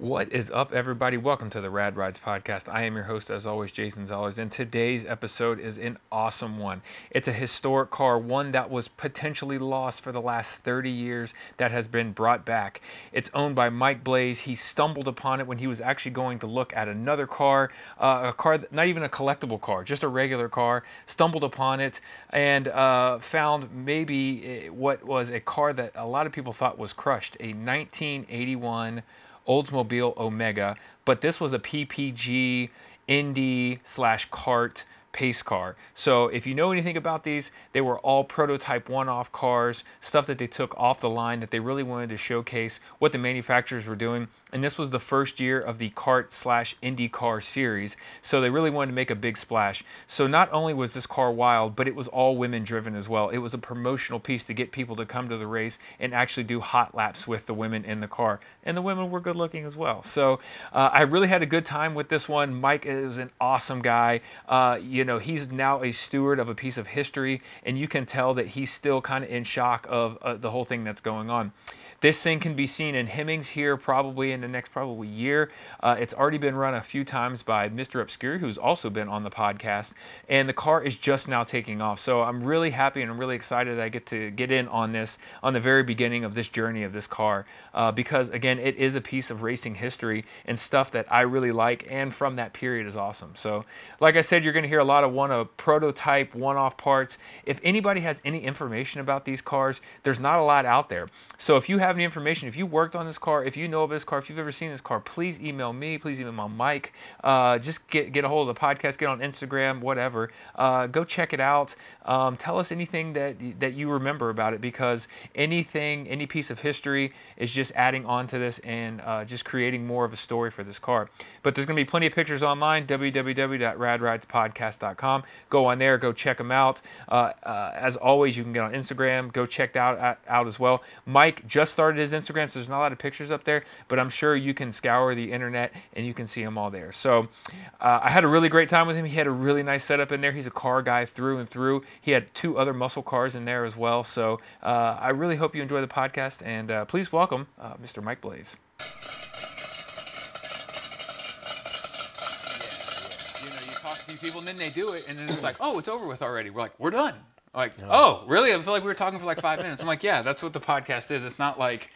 What is up, everybody? Welcome to the Rad Rides podcast. I am your host, as always, Jason Zollers, and today's episode is an awesome one. It's a historic car, one that was potentially lost for the last 30 years, that has been brought back. It's owned by Mike Blaze. He stumbled upon it when he was actually going to look at another car, uh, a car, not even a collectible car, just a regular car. Stumbled upon it and uh, found maybe eh, what was a car that a lot of people thought was crushed, a 1981. Oldsmobile Omega, but this was a PPG Indy slash CART pace car. So if you know anything about these, they were all prototype one-off cars, stuff that they took off the line that they really wanted to showcase what the manufacturers were doing. And this was the first year of the CART slash IndyCar series, so they really wanted to make a big splash. So not only was this car wild, but it was all women driven as well. It was a promotional piece to get people to come to the race and actually do hot laps with the women in the car. And the women were good looking as well. So uh, I really had a good time with this one. Mike is an awesome guy. Uh, you know, he's now a steward of a piece of history, and you can tell that he's still kind of in shock of uh, the whole thing that's going on. This thing can be seen in Hemmings here probably in the next probably year. Uh, it's already been run a few times by Mr. Obscure, who's also been on the podcast, and the car is just now taking off. So I'm really happy and I'm really excited that I get to get in on this on the very beginning of this journey of this car uh, because again, it is a piece of racing history and stuff that I really like, and from that period is awesome. So, like I said, you're going to hear a lot of one of prototype, one-off parts. If anybody has any information about these cars, there's not a lot out there. So if you have any information, if you worked on this car, if you know of this car, if you've ever seen this car, please email me. Please email my Mike. Uh, just get get a hold of the podcast. Get on Instagram, whatever. Uh, go check it out. Um, tell us anything that that you remember about it because anything, any piece of history is just adding on to this and uh, just creating more of a story for this car. But there's going to be plenty of pictures online. www.radridespodcast.com. Go on there. Go check them out. Uh, uh, as always, you can get on Instagram. Go check that out, out as well. Mike just started his Instagram, so there's not a lot of pictures up there, but I'm sure you can scour the internet and you can see them all there. So uh, I had a really great time with him. He had a really nice setup in there. He's a car guy through and through. He had two other muscle cars in there as well. So uh, I really hope you enjoy the podcast and uh, please welcome uh, Mr. Mike Blaze. You know, you talk to people and then they do it and then it's like, oh, it's over with already. We're like, we're done. Like, oh, really? I feel like we were talking for like five minutes. I'm like, yeah, that's what the podcast is. It's not like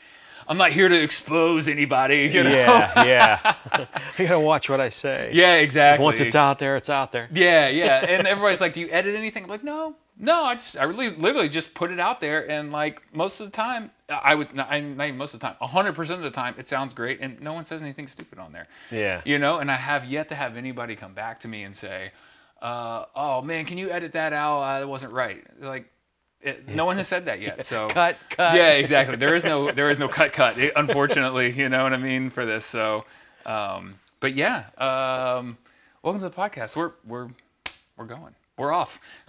I'm not here to expose anybody. You know? Yeah, yeah. you gotta watch what I say. Yeah, exactly. Once it's out there, it's out there. Yeah, yeah. And everybody's like, "Do you edit anything?" I'm like, "No, no. I just, I really, literally just put it out there." And like most of the time, I would, not, not even most of the time, 100 percent of the time, it sounds great, and no one says anything stupid on there. Yeah. You know, and I have yet to have anybody come back to me and say, uh, "Oh man, can you edit that out? Uh, that wasn't right." Like, it, no one has said that yet. So Cut, cut. yeah, exactly. There is no there is no cut cut. It- unfortunately, you know what I mean for this. So, um, but yeah, um, welcome to the podcast. We're we're we're going. We're off.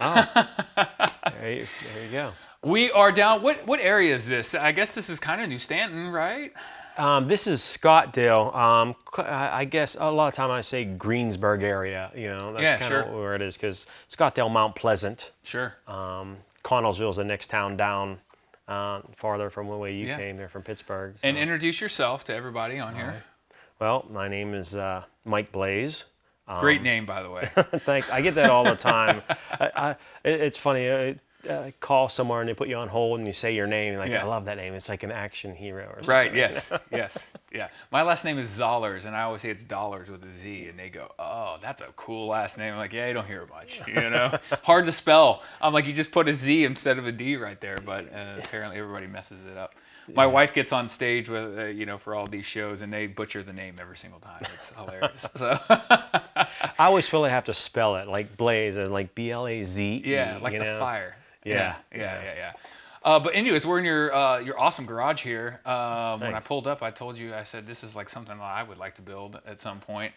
There you, there you go. We are down. What what area is this? I guess this is kind of New Stanton, right? Um, this is Scottdale. Um, I I guess a lot of time I say Greensburg area. You know, that's Yeah, kind sure. of where it is because Scottdale, Mount Pleasant. Sure. Um, is the next town down, uh, farther from the way you Yeah. came. They're from Pittsburgh. And introduce yourself to everybody on here. well, my name is uh, Mike Blaze. Um, Great name, by the way. Thanks. I get that all the time. I, I, it's funny. I call somewhere and they put you on hold and you say your name. Like Yeah. I love that name. It's like an action hero or something. Right. Yes. Yes. Yeah. My last name is Zollers, and I always say it's dollars with a Z, and they go, "Oh, that's a cool last name." I'm like, "Yeah, you don't hear it much, you know. Hard to spell." I'm like, "You just put a Z instead of a D right there," but uh, apparently everybody messes it up. My wife gets on stage with, uh, you know, for all these shows, and they butcher the name every single time. It's hilarious. So, I always feel I have to spell it like Blaze and like B L A Z. yeah, like the know? fire. Yeah, Yeah. Yeah. Yeah. Yeah. Uh, but anyways, we're in your uh, your awesome garage here. Um, when I pulled up, I told you I said this is like something that I would like to build at some point.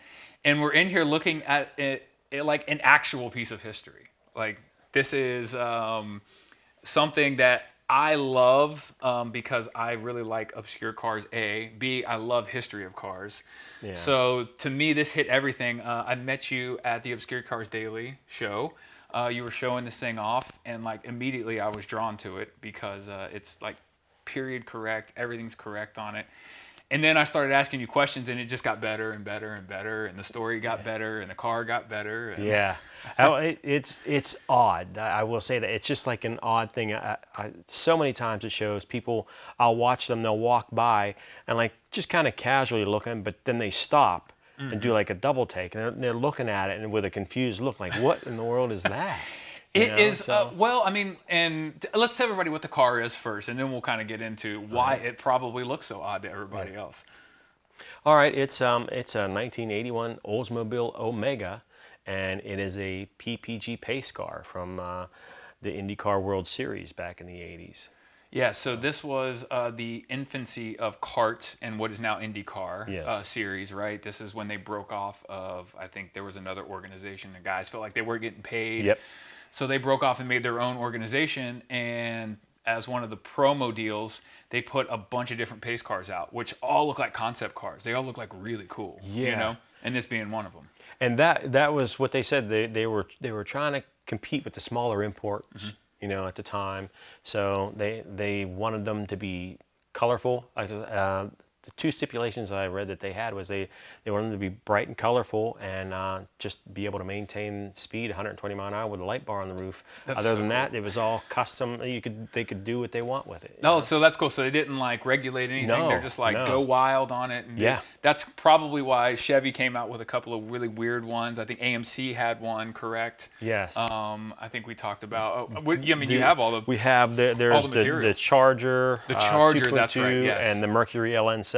and we're in here looking at it, it like an actual piece of history. Like this is um, something that I love um, because I really like obscure cars. A, B, I love history of cars. Yeah. So to me, this hit everything. Uh, I met you at the Obscure Cars Daily show. Uh, you were showing this thing off, and like immediately I was drawn to it because uh, it's like period correct, everything's correct on it. and then I started asking you questions, and it just got better and better and better, and the story got better, and the car got better. And Yeah, it's it's odd. I I will say that it's just like an odd thing. I, I, so many times it shows people. I'll watch them. They'll walk by and like just kind of casually looking, but then they stop and Mm-hmm. do like a double take, and they're, they're looking at it and with a confused look, like, "What in the world is that?" It know, is so- uh, well. I mean, and let's tell everybody what the car is first, and then we'll kind of get into why it probably looks so odd to everybody else. All right, it's um it's a 1981 Oldsmobile Omega, and it is a PPG pace car from uh, the IndyCar World Series back in the 80s. Yeah. So this was uh, the infancy of CART and what is now IndyCar Yes. uh, series, right? This is when they broke off of. I think there was another organization. The guys felt like they were getting paid. Yep. So they broke off and made their own organization, and as one of the promo deals, they put a bunch of different pace cars out, which all look like concept cars. They all look like really cool. You know, and this being one of them. and that that was what they said they, they were they were trying to compete with the smaller imports Mm-hmm. You know at the time. So they they wanted them to be colorful uh, the two stipulations I read that they had was they they wanted them to be bright and colorful and uh, just be able to maintain speed 120 mile an hour with a light bar on the roof That's other so than that it was all custom you could they could do what they want with it Oh, know? so that's cool. So they didn't like regulate anything. They're just like no. go wild on it. And Yeah. That's probably why Chevy came out with a couple of really weird ones. I think AMC had one, correct? yes Um, I think we talked about. Oh, we, I mean, you have all the. We have the, there's the the, the. Charger, The uh, Charger, that's right, yes. and the Mercury LN7.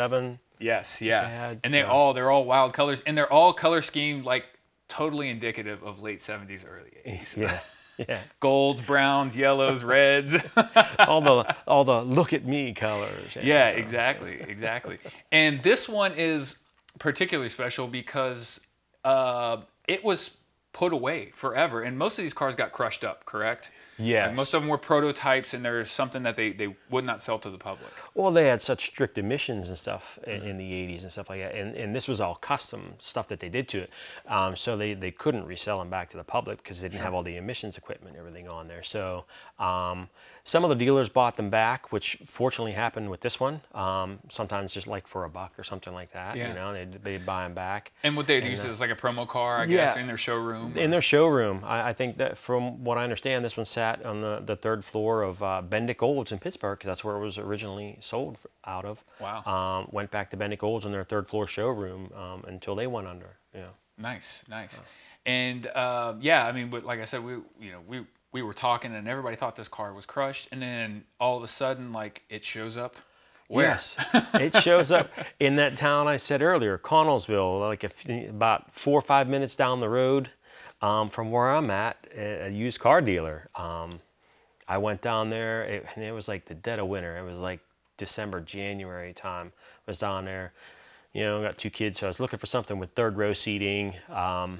Yes, yeah. had, and they so- all they're all wild colors, and they're all color schemed like totally indicative of late '70s, early '80s. Yeah, yeah. Golds, browns, yellows, reds. all the all the look at me colors. Yeah, so- exactly, exactly. And this one is particularly special because uh, it was put away forever, and most of these cars got crushed up. Correct? Yeah. Like, most of them were prototypes, and there's something that they, they would not sell to the public. Well, they had such strict emissions and stuff in, Mm-hmm. in the 80s and stuff like that. And, and this was all custom stuff that they did to it. Um, so they, they couldn't resell them back to the public because they didn't have all the emissions equipment and everything on there. So um, some of the dealers bought them back, which fortunately happened with this one. Um, sometimes just like for a buck or something like that. Yeah. You know, they'd, they'd buy them back. And what they'd use is like a promo car, I guess, Yeah. in their showroom. In their showroom, I, I think that from what I understand, this one sat on the, the third floor of uh, Bendick Olds in Pittsburgh, that's where it was originally sold out of. Wow. Um, went back to Bendick Olds in their third floor showroom um, until they went under. Yeah. Nice, nice. And uh, yeah, I mean, but like I said, we you know we we were talking, and everybody thought this car was crushed, and then all of a sudden, like it shows up. Where? Yes, it shows up in that town I said earlier, Connellsville, like a f about four or five minutes down the road um, from where I'm at, a used car dealer. Um, I went down there, it, and it was like the dead of winter. It was like December, January time. I was down there, you know, got two kids, so I was looking for something with third row seating. Um,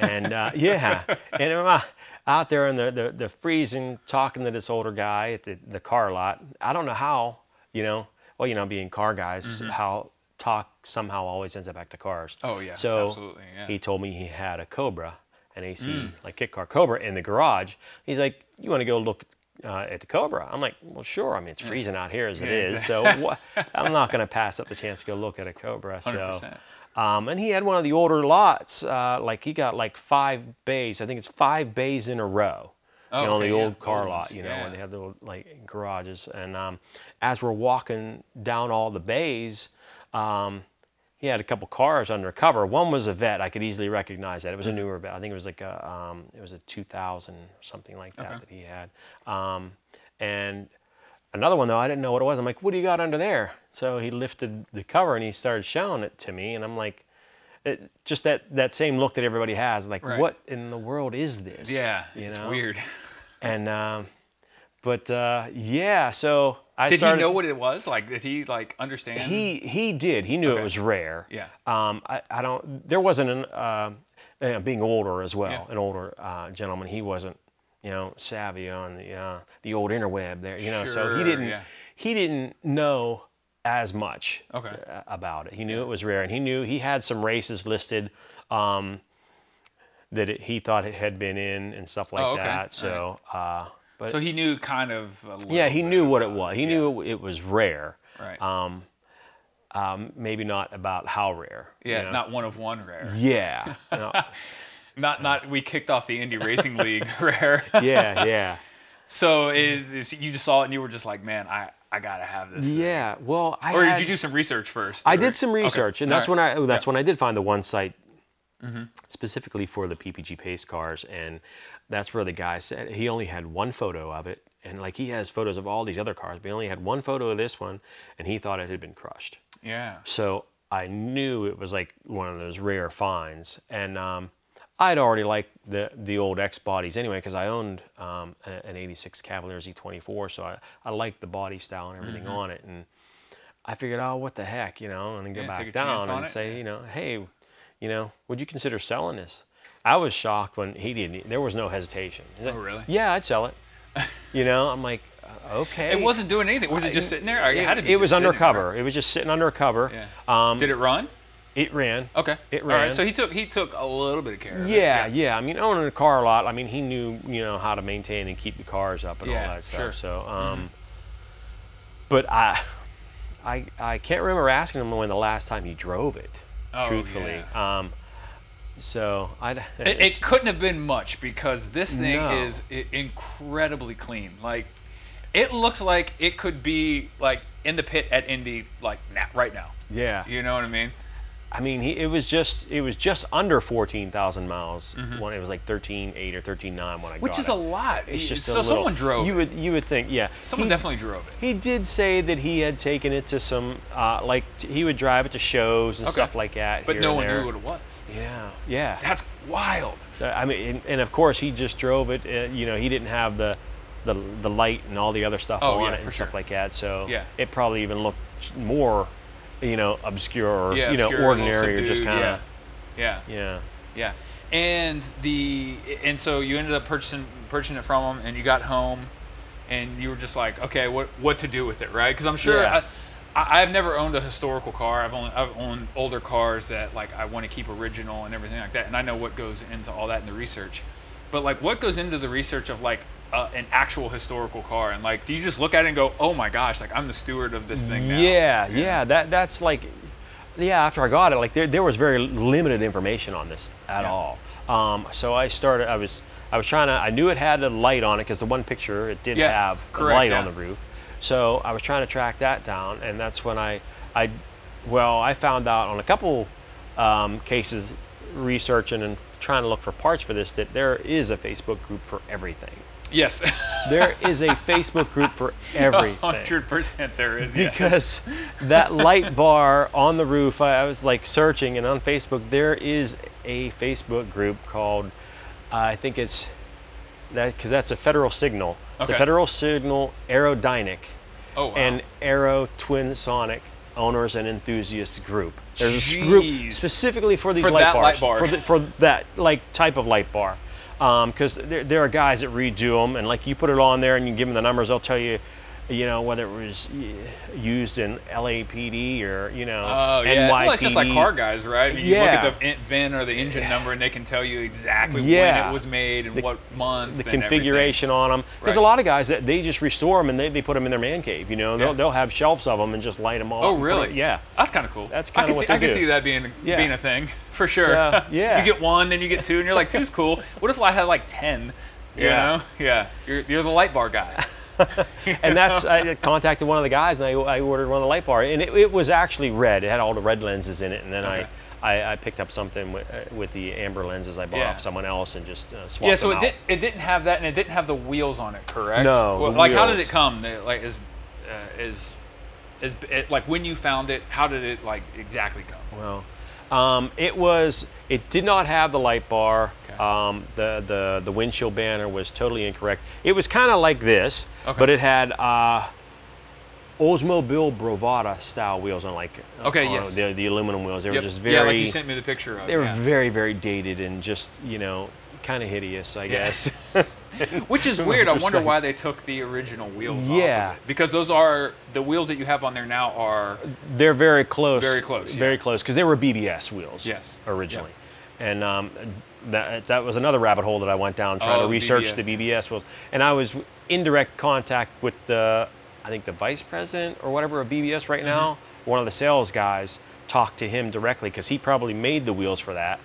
and uh, yeah, and uh, out there in the, the, the freezing, talking to this older guy at the, the car lot. I don't know how, you know, well, you know, being car guys, how talk somehow always ends up back to cars. Mm-hmm. Oh, yeah, So absolutely, yeah. Mm. he told me he had a Cobra, an AC like kit car Cobra in the garage. He's like, "You want to go look uh, at the Cobra?" I'm like, "Well, sure. I mean, it's freezing out here as it Yeah, is, so what, I'm not going to pass up the chance to go look at a Cobra." So. 100%. Um, and he had one of the older lots, uh, like he got like five bays. I think it's five bays in a row. Oh, you know, okay, the yeah, old car old lot, ones, you know, yeah. where they have the old, like garages. And um, as we're walking down all the bays, um, he had a couple cars under cover. One was a vet. I could easily recognize that. It was a newer vet. I think it was like a um, it was a 2000 or something like that Okay. that he had. Um, and another one though, I didn't know what it was. I'm like, what do you got under there? So he lifted the cover and he started showing it to me, and I'm like. It, just that, that same look that everybody has, like, Right. what in the world is this? Yeah, You it's know? weird. And um, but uh, yeah, so I Did started. he know what it was? Like, did he like understand? He he did. He knew Okay. it was rare. Yeah. Um, I, I don't. There wasn't an uh, uh, being older as well. Yeah. An older uh, gentleman. He wasn't, you know, savvy on the uh, the old interweb there. You know, so he didn't. yeah. He didn't know as much Okay. about it. He knew it was rare, and he knew he had some races listed. Um, that it, he thought it had been in and stuff like Oh, okay. that. So, uh, but so he knew kind of. A yeah, he knew what it was. He knew it was rare. Right. Um, um, maybe not about how rare. you Yeah, know? not one of one rare. Yeah. no, Not not we kicked off the Indy Racing League rare. yeah, yeah. So it, you just saw it and you were just like, man, I I gotta have this. thing." Yeah. Well, I Or had- did you do some research first? I or- did some Okay, research, and all that's right. Mm-hmm. when I that's when I did find the one site specifically for the PPG pace cars, and that's where the guy said he only had one photo of it, and like he has photos of all these other cars, but he only had one photo of this one, and he thought it had been crushed. Yeah. So I knew it was like one of those rare finds, and um, I'd already liked the the old X bodies anyway because I owned um, an '86 Cavalier Z24, so I, I liked the body style and everything Mm-hmm. on it, and I figured, oh, what the heck, you know, and then go Yeah, back down and it. say, you know, hey, you know, would you consider selling this? I was shocked when he didn't. There was no hesitation. Oh, really? Yeah, I'd sell it. you know, I'm like, okay. It wasn't doing anything. Was it just sitting there? It, had to be It was just sitting there, undercover. It was just sitting under a cover. Yeah. Um, Did it run? It ran. Okay. It ran. All right. So he took he took a little bit of care. of it. Yeah, yeah. I mean, owning a car a lot. I mean, he knew, you know, how to maintain and keep the cars up and Yeah, all that stuff. sure. So, um, but I, I, I can't remember asking him when the last time he drove it. Oh, truthfully. Um, so I. It, it couldn't have been much because this thing No. is incredibly clean. Like, it looks like it could be like in the pit at Indy like now, right now. yeah. You know what I mean? I mean, he, it was just it was just under fourteen thousand miles when it was like thirteen eight or thirteen nine when I Mm-hmm. Which is it. a lot. It's just so little, someone drove. You would you would think yeah. Someone He- definitely drove it. He did say that he had taken it to some, uh, like he would drive it to shows and Okay. stuff like that. But no one there. knew what it was. Yeah, yeah. That's wild. So, I mean, and, and of course he just drove it. Uh, you know, he didn't have the, the the light and all the other stuff Oh, on yeah, it and sure. stuff like that. So Yeah. it probably even looked more, you know, obscure or Yeah, you know, obscure, a little ordinary or just kind of Yeah. yeah. Yeah, yeah and the and so you ended up purchasing purchasing it from them and you got home, and you were just like, okay, what what to do with it, right? Because I'm sure Yeah. I, I I've never owned a historical car. I've only I've owned older cars that like I want to keep original and everything like that, and I know what goes into all that in the research. But like, what goes into the research of like uh, an actual historical car, and like, do you just look at it and go, oh my gosh, like I'm the steward of this thing now? Yeah, yeah, That that's like, yeah. After I got it, like there, there was very limited information on this at Yeah. all. Um, so I started. I was I was trying to. I knew it had a light on it because the one picture it did Yeah, have a light yeah. on the roof. So I was trying to track that down, and that's when I I well I found out on a couple um, cases researching and trying to look for parts for this that there is a Facebook group for everything. Yes. There is a Facebook group for everything Hundred percent, there is. yes. because that light bar on the roof I, I was like searching and on facebook there is a facebook group called uh, i think it's that because that's a federal signal it's a federal signal aerodynamic oh wow. and aero twin sonic owners and enthusiasts group there's a group specifically for these For light that light bars bar. For, the, for that like type of light bar Um, because there, there are guys that redo them and like you put it on there and you give them the numbers they'll tell you you know whether it was used in LAPD or you know Oh yeah, well it's just like car guys, right? You look at the VIN or the engine number, and they can tell you exactly when it was made and The- what month. the and everything. configuration on them because a lot of guys that they just restore them and they, they put them in their man cave you know they'll, Yeah. they'll have shelves of them and just light them all Oh up and put really? it- yeah That's kind of cool. That's I kinda can what see, I can see that being Yeah. being a thing for sure. So, yeah. you get one, then you get two, and you're like, two's cool. What if I had like ten? You Yeah. know? Yeah. You're, you're the light bar guy. and that's I contacted one of the guys and I, I ordered one of the light bar and it, it was actually red. It had all the red lenses in it, and then Okay. I, I I picked up something with, uh, with the amber lenses I bought Yeah. off someone else and just uh, swapped yeah. So it out. did. It didn't have that, and it didn't have the wheels on it. Correct. No, Well, like, how did it come? Like, is uh, is is it, like when you found it? How did it like exactly come? Well, um, it was. It did not have the light bar. Okay. Um, the the the windshield banner was totally incorrect. It was kind of like this, Okay. but it had uh, Oldsmobile Bravada style wheels on like Okay, on yes. the, the aluminum wheels. They Yep. were just very yeah, like you sent me the picture of. they were yeah. very very dated and just you know kind of hideous, I Yeah. guess. Which is weird. I wonder why they took the original wheels Yeah. off of it. Because those are the wheels that you have on there now are They're very close. Very close, Very yeah. close because they were BBS wheels. Yes. Originally, and um, that that was another rabbit hole that I went down trying Oh, to research BBS. the BBS wheels, and I was in direct contact with the I think the vice president or whatever of BBS right now. one of the sales guys talked to him directly because he probably made the wheels for that.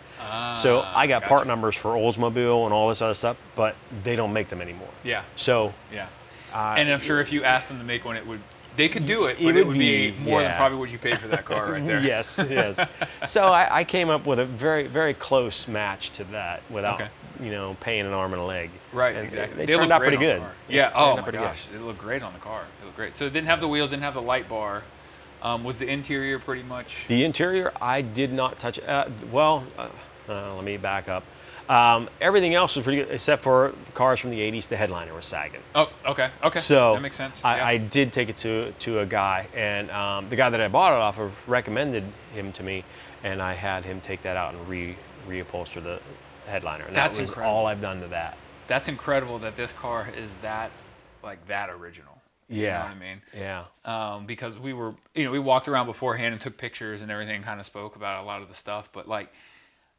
So I got part numbers for Oldsmobile and all this other stuff, but they don't make them anymore. Yeah. So Yeah. uh, and I'm sure if you asked them to make one, it would they could do it, It but it would would be, be- more than probably what you paid for that car right there. yes, yes. So I, I came up with a very, very close match to that without, Okay. you know, paying an arm and a leg. Right, And exactly. They, turned out pretty good. They Yeah. Oh my pretty good. gosh, it looked great on the car. It looked great. So it didn't have the wheels, didn't have the light bar. Um, was the interior pretty much? The interior, I did not touch. Uh, well, uh, uh, let me back up. Um, everything else was pretty good, except for cars from the '80s. The headliner was sagging. Oh, okay, okay. So that makes sense. I, yeah. I did take it to to a guy, and um, the guy that I bought it off of recommended him to me, and I had him take that out and re reupholster the headliner. And That's that was incredible. all I've done to that. That's incredible that this car is that like that original. You know Yeah. what I mean? Yeah. um, because we were, you know, we walked around beforehand and took pictures and everything, kind of spoke about a lot of the stuff. But like,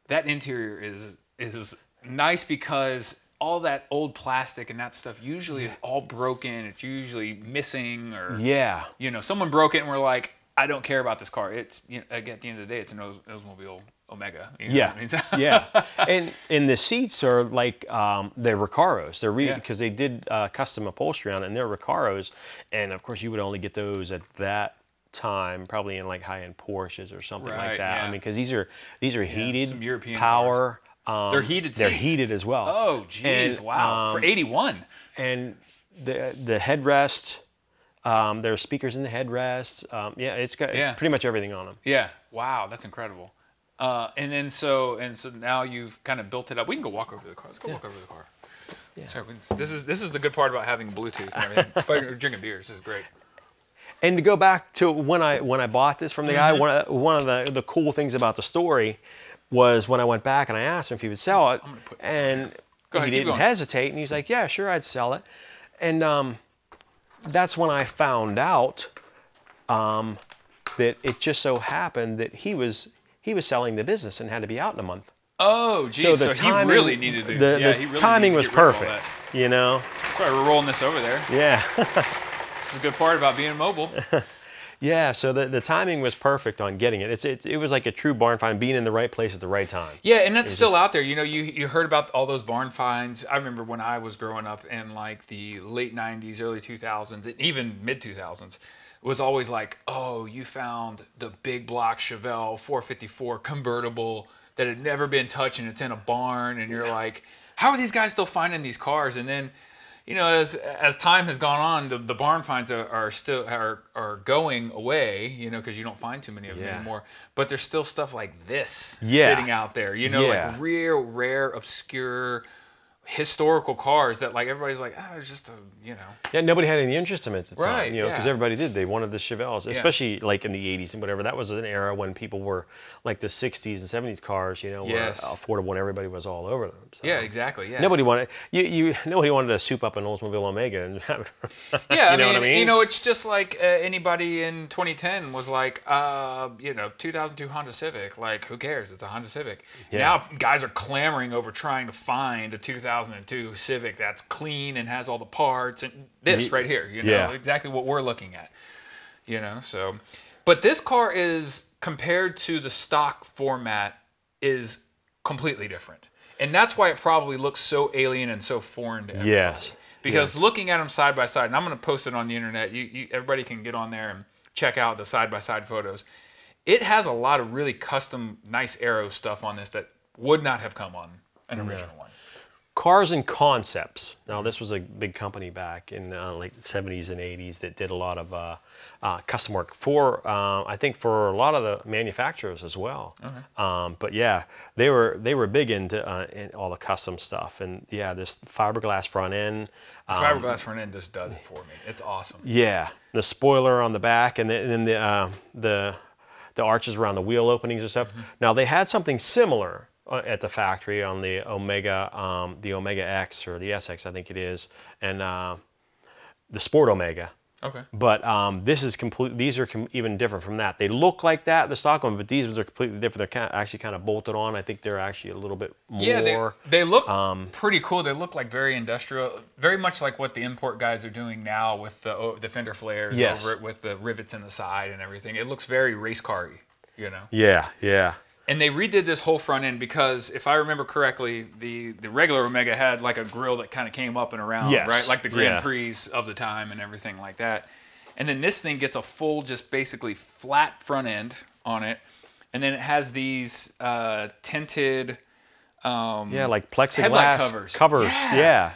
that interior is is nice because all that old plastic and that stuff usually is all broken. It's usually missing or Yeah. you know, someone broke it and we're like, I don't care about this car. It's you know, at the end of the day, it's an Olds- Oldsmobile Omega. You know Yeah, I mean? Yeah, and and the seats are like um, they're Recaros. They're re Yeah. because they did uh, custom upholstery on it, and they're Recaros. And of course, you would only get those at that time, probably in like high-end Porsches or something Right, like that. yeah. I mean, because these are these are heated, some European power. Um, They're heated They're seats. heated as well. Oh, geez, And, wow! For um, eighty one. and the the headrest. Um, there are speakers in the headrest. Um, yeah, it's got Yeah. pretty much everything on them. Yeah. Wow, that's incredible. Uh, and then so and so now you've kind of built it up. We can go walk over the car. Let's go walk over the car. Sorry, we- this is this is the good part about having Bluetooth and everything. but drinking beers this is great. And to go back to when I when I bought this from the Mm-hmm. guy, one of, one of the, the cool things about the story was when I went back and I asked him if he would sell it, gonna put this and Go ahead, he didn't hesitate, and he's like, "Yeah, sure, I'd sell it." And um, that's when I found out um, that it just so happened that he was he was selling the business and had to be out in a month. Oh, geez. So, the he timing, really needed to. the, yeah, the he really timing was to get rid of all perfect, you know. Sorry, we're rolling this over there. Yeah. This is the good part about being mobile. Yeah, so the, the timing was perfect on getting it. It's it, it was like a true barn find, being in the right place at the right time. Yeah, and that's still out there. You know, you you heard about all those barn finds. I remember when I was growing up in like the late '90s, early 2000s, and even mid 2000s. It was always like, oh, you found the big block Chevelle 454 convertible that had never been touched, and it's in a barn, and you're like, how are these guys still finding these cars? And then you know, as as time has gone on, the, the barn finds are, are still are are going away. You know, because you don't find too many of them Yeah. anymore. But there's still stuff like this Yeah. sitting out there. You know, Yeah. like real rare, obscure, historical cars that like everybody's like, oh, it's just a you know. Yeah, nobody had any interest in it at the time, Right, you know, because yeah. everybody did. They wanted the Chevelles, especially like in the 80s and whatever. That was an era when people were like the 60s and 70s cars, you know, Yes. were affordable and everybody was all over them. So. Yeah, exactly. Yeah. Nobody wanted you, you. Nobody wanted to soup up an Oldsmobile Omega and. Yeah, you know I, mean, what I mean? you know, it's just like uh, anybody in 2010 was like, uh, you know, 2002 Honda Civic. Like, who cares? It's a Honda Civic. Yeah. Now guys are clamoring over trying to find a 2002 Civic that's clean and has all the parts and this right here. You know, yeah. exactly what we're looking at. You know, so, but this car is compared to the stock format is completely different, and that's why it probably looks so alien and so foreign to everybody yes. because looking at them side by side, and I'm going to post it on the internet. You, you, everybody can get on there and check out the side by side photos. It has a lot of really custom, nice aero stuff on this that would not have come on an original one. Cars and concepts. Now, this was a big company back in uh, like 70s and 80s that did a lot of uh, uh, custom work for, uh, I think, for a lot of the manufacturers as well. Um, but yeah, they were they were big into uh, in all the custom stuff, and yeah, this fiberglass front end. um, Fiberglass front end just does it for me. It's awesome. Yeah, the spoiler on the back, and then, and then the uh, the the arches around the wheel openings and stuff. Now they had something similar at the factory on the Omega, um, the Omega X or the SX, I think it is, and uh, the Sport Omega. Okay. But um, this is complete. These are com- even different from that. They look like that, the stock one, but these ones are completely different. They're kind actually kind of bolted on. I think they're actually a little bit more. Yeah, they, they look um, pretty cool. They look like very industrial, very much like what the import guys are doing now with the o- the fender flares Yes. over it with the rivets in the side and everything. It looks very race car-y, you know. yeah, yeah, And they redid this whole front end because, if I remember correctly, the the regular Omega had like a grill that kind of came up and around, Yes, right? Like the Grand yeah. Prix of the time and everything like that. And then this thing gets a full, just basically flat front end on it, and then it has these uh, tinted. Um, yeah, like plexiglass covers. Covers. Yeah. Yeah.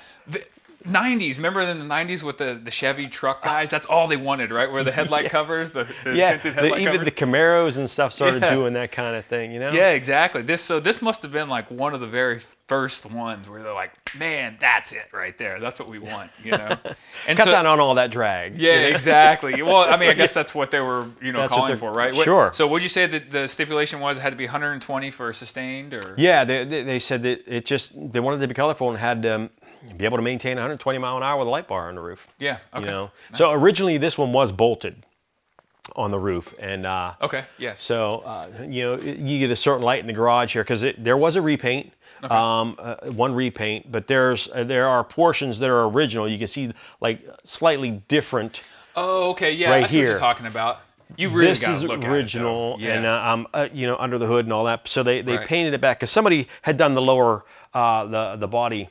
The 90s remember in the 90s with the, the chevy truck guys? That's all they wanted right? Where the headlight Yes. covers the, the Yeah, tinted the- headlight even covers. the Camaros and stuff started Yeah. doing that kind of thing, you know? yeah exactly. This so this must have been like one of the very first ones where they're like man that's it right there. That's what we want you know? And Cut so down on all that drag. yeah exactly. Well i mean i guess that's what they were you know That's calling for right? What- sure. so would you say that the stipulation was? It had to be 120 for sustained or? Yeah, they, they, they said that it just, they wanted to be colorful and had to um, be able to maintain 120 mile an hour with a light bar on the roof. yeah okay You know? Nice. So originally this one was bolted on the roof. And uh, okay yes So, uh, you know, you get a certain light in the garage here because there was a repaint, um, uh, one repaint, but there's uh, there are portions that are original. You can see like slightly different. oh okay yeah Right that's what here. you're talking about you really this is look at it, original, yeah. and uh, um, uh, you know, under the hood and all that. So they, they Right. painted it back because somebody had done the lower uh, the the body.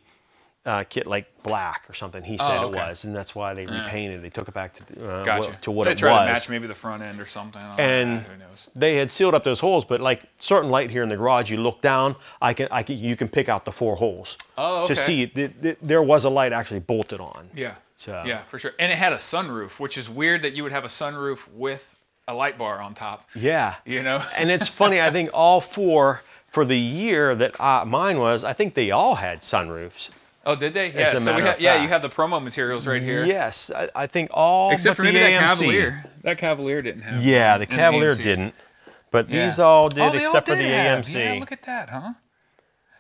Uh, kit like black or something. He said Oh, it was, and that's why they repainted. They took it back to uh, Gotcha. what, to what they it try was. to match maybe the front end or something. I don't know. And- who knows? they had sealed up those holes, but like certain light here in the garage, you look down, I can, I can, you can pick out the four holes Oh, okay. to see it. Th- th- There was a light actually bolted on. Yeah. So- Yeah, for sure. And it had a sunroof, which is weird that you would have a sunroof with a light bar on top. Yeah. You know. And it's funny. I think all four for the year that uh, mine was, I think they all had sunroofs. Oh, did they? Yeah. So we have, yeah, you have the promo materials right here. Yes, I, I think all Except but for the maybe that AMC. Cavalier. That Cavalier didn't have. Yeah, the Cavalier AMC. didn't, but Yeah. these all did Oh, they all except for the have. AMC. Yeah, look at that, huh?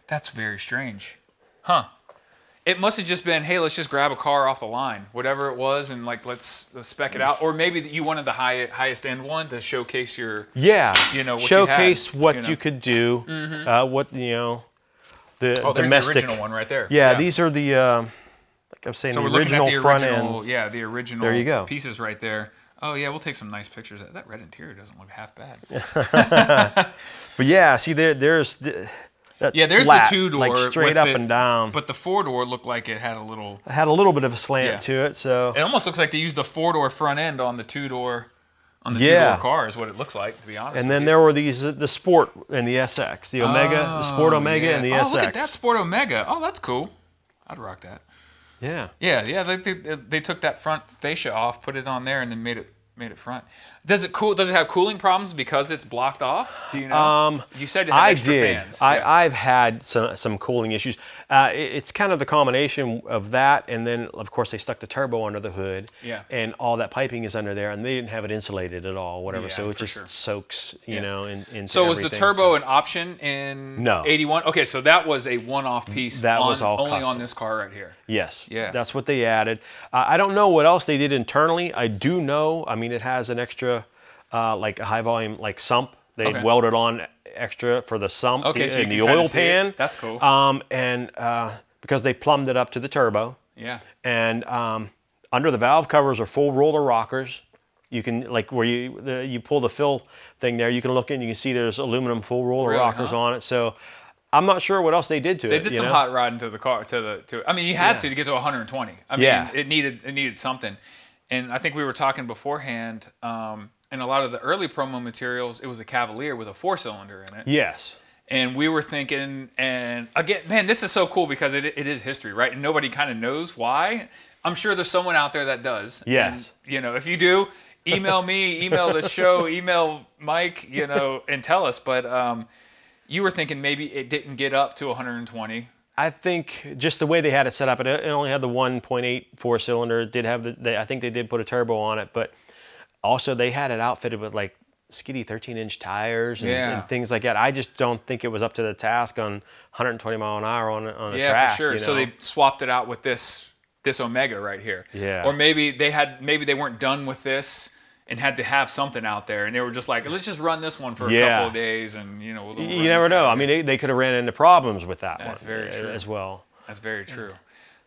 That's very strange. Huh. It must have just been, hey, let's just grab a car off the line, whatever it was, and like let's, let's spec it out. Or maybe you wanted the high, highest end one to showcase your. Yeah, you know, what you had, showcase what you you, could do, uh, what you know, the Oh, there's domestic. the original one right there. Yeah, these are the, um, like I was saying, So the original the front original, end. yeah, the original There you go. pieces right there. Oh yeah, we'll take some nice pictures. That, that red interior doesn't look half bad. But yeah, see there, there's the, that's Yeah, there's flat, the two door, like straight up it, and down. But the four door looked like it had a little. it had a little bit of a slant Yeah. to it, so It almost looks like they used the four door front end on the two door, on the Yeah. door car is what it looks like. To be honest. and then you. there were these uh, the Sport and the SX, the Omega, the Sport Oh, Omega, yeah. and the oh, SX. look at that Sport Omega. Oh, that's cool. I'd rock that. Yeah, Yeah, yeah. They, they, they took that front fascia off, put it on there, and then made it made it front. Does it cool? Does it have cooling problems because it's blocked off? Do you know? Um, you said it had I extra did. fans. I, Yeah. I've had some some cooling issues. Uh, it- it's kind of the combination of that, and then of course they stuck the turbo under the hood. Yeah. And all that piping is under there, and they didn't have it insulated at all, whatever. Yeah, so it just sure. soaks, you Yeah. know, in, into So was the turbo so- an option in No. 81? Okay, so that was a one-off piece. That on, was all only on this car right here. Yes. Yeah. That's what they added. Uh, I don't know what else they did internally. I do know. I mean, it has an extra, uh, like a high volume, like sump. They Okay. welded on extra for the sump Okay, so you in the oil see it. pan. That's cool. Um, and uh, because they plumbed it up to the turbo, Yeah. and um, under the valve covers are full roller rockers. You can like where you the, you pull the fill thing there. You can look in. You can see there's aluminum full roller Really, rockers huh? on it. So I'm not sure what else they did to They it. They did some know? hot rodding to the car to the to. I mean, you had Yeah. to to get to 120. I mean, Yeah. it needed it needed something, and I think we were talking beforehand. Um, in a lot of the early promo materials, it was a Cavalier with a four cylinder in it. Yes. and we were thinking and again man this is so cool because it, it is history right and nobody kind of knows why i'm sure there's someone out there that does Yes. And, you know if you do email me email the show email mike you know and tell us but um, you were thinking maybe it didn't get up to 120 I think just the way they had it set up, it, it only had the 1.8 four cylinder. It did have the, they, I think they did put a turbo on it, but also they had it outfitted with like skiddy 13 inch tires and, Yeah. and things like that. I just don't think it was up to the task on 120 mile an hour on, a- on a yeah track. for sure you so they swapped it out with this this Omega right here. Yeah. Or maybe they had maybe they weren't done with this and had to have something out there, and they were just like, let's just run this one for a Yeah. couple of days, and you know, we'll, You never know. I mean, they, they could have ran into problems with that That's one very uh, true. as well. That's very true.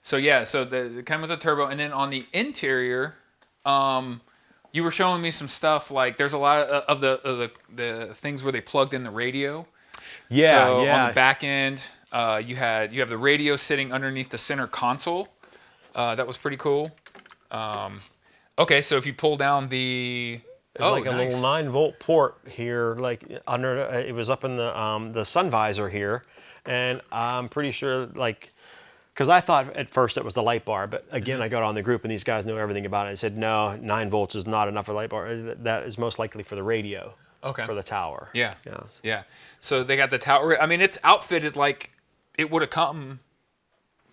So yeah, so the it came with a turbo, and then on the interior, um, you were showing me some stuff like there's a lot of, of the of the the things where they plugged in the radio. Yeah, so yeah. on the back end, uh, you had you have the radio sitting underneath the center console. Uh, that was pretty cool. Um, okay, so if you pull down the There's oh, like a nice. little nine volt port here, like under. Uh, it was up in the um, the sun visor here, and I'm pretty sure like. Because I thought at first it was the light bar, but again, Mm-hmm. I got on the group and these guys know everything about it. I said, no, nine volts is not enough for the light bar. That is most likely for the radio, Okay. for the tower. Yeah. Yeah. Yeah. So they got the tower. I mean, it's outfitted like it would have come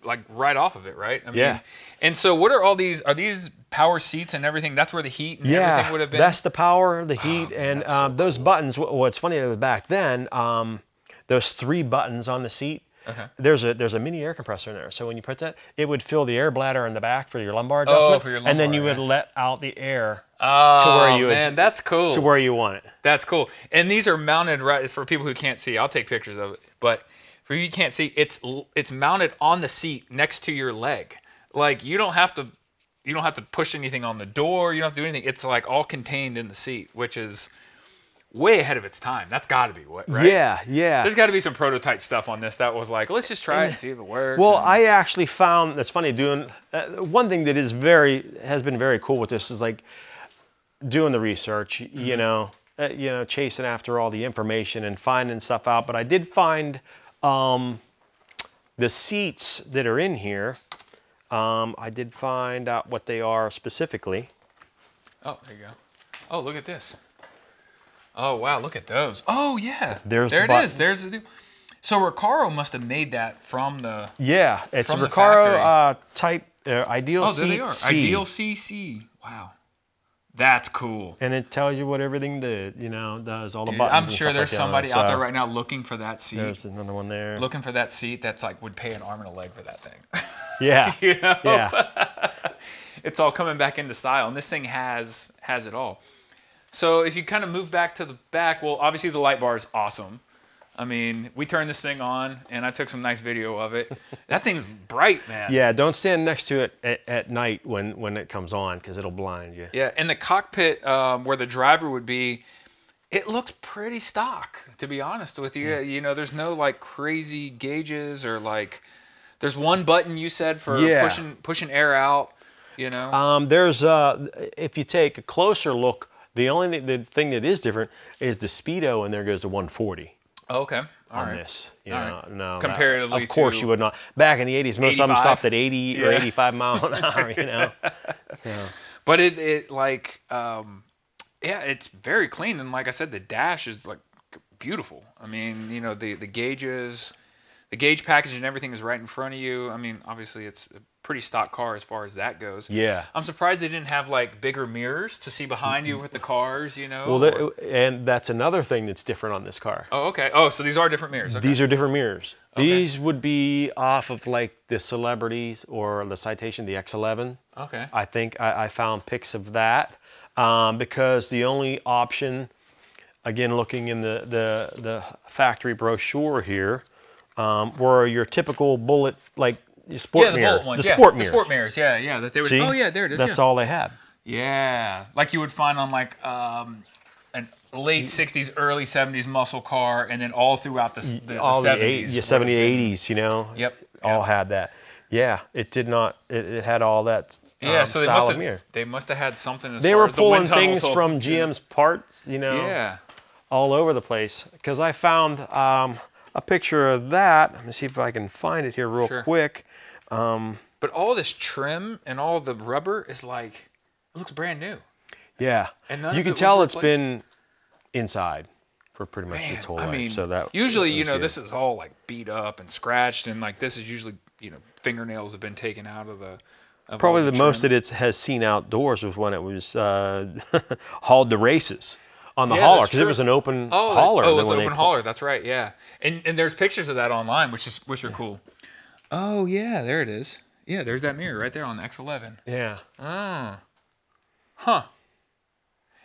like right off of it, right? I mean, Yeah. And so what are all these? Are these power seats and everything? That's where the heat and everything would have been. That's the power, the heat, man, and so um, those buttons. What's funny back then, um, those three buttons on the seat. Okay. There's a there's a mini air compressor in there. So when you put that, it would fill the air bladder in the back for your lumbar adjustment. Oh, adjustment, for your lumbar, and then you lumbar, would let out the air oh, to where you man, adj- that's cool. to where you want it. That's cool. And these are mounted right for people who can't see. I'll take pictures of it. But for you who can't see, it's it's mounted on the seat next to your leg. Like you don't have to you don't have to push anything on the door. You don't have to do anything. It's like all contained in the seat, which is way ahead of its time. That's got to be what, right? Yeah, yeah. There's got to be some prototype stuff on this that was like, let's just try it and see if it works. Well, and- I actually found that's funny doing uh, one thing that is very has been very cool with this is like doing the research. Mm-hmm. You know, uh, you know, chasing after all the information and finding stuff out. But I did find um, the seats that are in here. Um, I did find out what they are specifically. oh, there you go. Oh, look at this. Oh wow, look at those. Oh yeah, There's there the it is. buttons. There's the. So Recaro must have made that from the. Yeah, it's From a Recaro uh, type uh, ideal Oh, there seat they are. C. Ideal CC. Wow, that's cool. and it tells you what everything did, you know, does all the Dude, buttons. I'm sure there's like that. somebody out there right now looking for that seat, There's another one there. looking for that seat that's like would pay an arm and a leg for that thing. Yeah. you know, Yeah. it's all coming back into style, and this thing has has it all. So if you kind of move back to the back, well, obviously the light bar is awesome. I mean, we turned this thing on, and I took some nice video of it. That thing's bright, man. Yeah, don't stand next to it at, at night when, when it comes on because it'll blind you. Yeah, and the cockpit um, where the driver would be, it looks pretty stock. To be honest with you, you know, there's no like crazy gauges or like, there's one button you said for Yeah. pushing pushing air out. You know, Um, there's uh, if you take a closer look, the only thing, the thing that is different is the speedo, and there goes to 140 Oh, okay, all on right. this. You All know, right. no, that- Comparatively of course you would not. Back in the 80s, most of them stopped at 80 or 85 mile an hour. You know. But it it like um, yeah, it's very clean, and like I said, the dash is like beautiful. I mean, you know, the the gauges. The gauge package and everything is right in front of you. I mean, obviously, it's a pretty stock car as far as that goes. Yeah. I'm surprised they didn't have like bigger mirrors to see behind you with the cars, you know. Well, or- and that's another thing that's different on this car. oh, okay. Oh, so these are different mirrors. Okay. These are different mirrors. These would be off of like the Celebrities or the Citation, the X11. okay. I think I, I found pics of that um, because the only option, again, looking in the, the, the factory brochure here, um, were your typical bullet, like your sport yeah, the mirror. bullet ones. The yeah, sport the mirrors. sport mirrors. Yeah, yeah. That they would. See? Oh, yeah. There it is. That's yeah. all they had. Yeah, like you would find on like um, an late '60s, early '70s muscle car, and then all throughout the, the, the all the, 70s. eight, yeah, have 70, been- 80s, you know. Yep, All yep. had that. Yeah, it did not. It, it had all that. Yeah, um, so they must have they must have had something as They were the pulling things told- from GM's parts, you know. Yeah. all over the place because I found um, a picture of that. Let me see if I can find it here real Sure. quick. But all this trim and all the rubber is like it looks brand new. Yeah, And none you of can it was tell it's replaced? been inside for pretty much Man, its whole I life. mean, so that usually that you was know good. this is all like beat up and scratched, and like this is usually you know fingernails have been taken out of the. Of all probably the, most trim. that it has seen outdoors was when it was uh, hauled to races on the Yeah, hauler because it was an open Oh, hauler. oh, it was an open hauler. That's right. Yeah, and and there's pictures of that online, which is which are cool. Oh yeah, there it is. Yeah, there's that mirror right there on the X11. Yeah. Ah. Huh.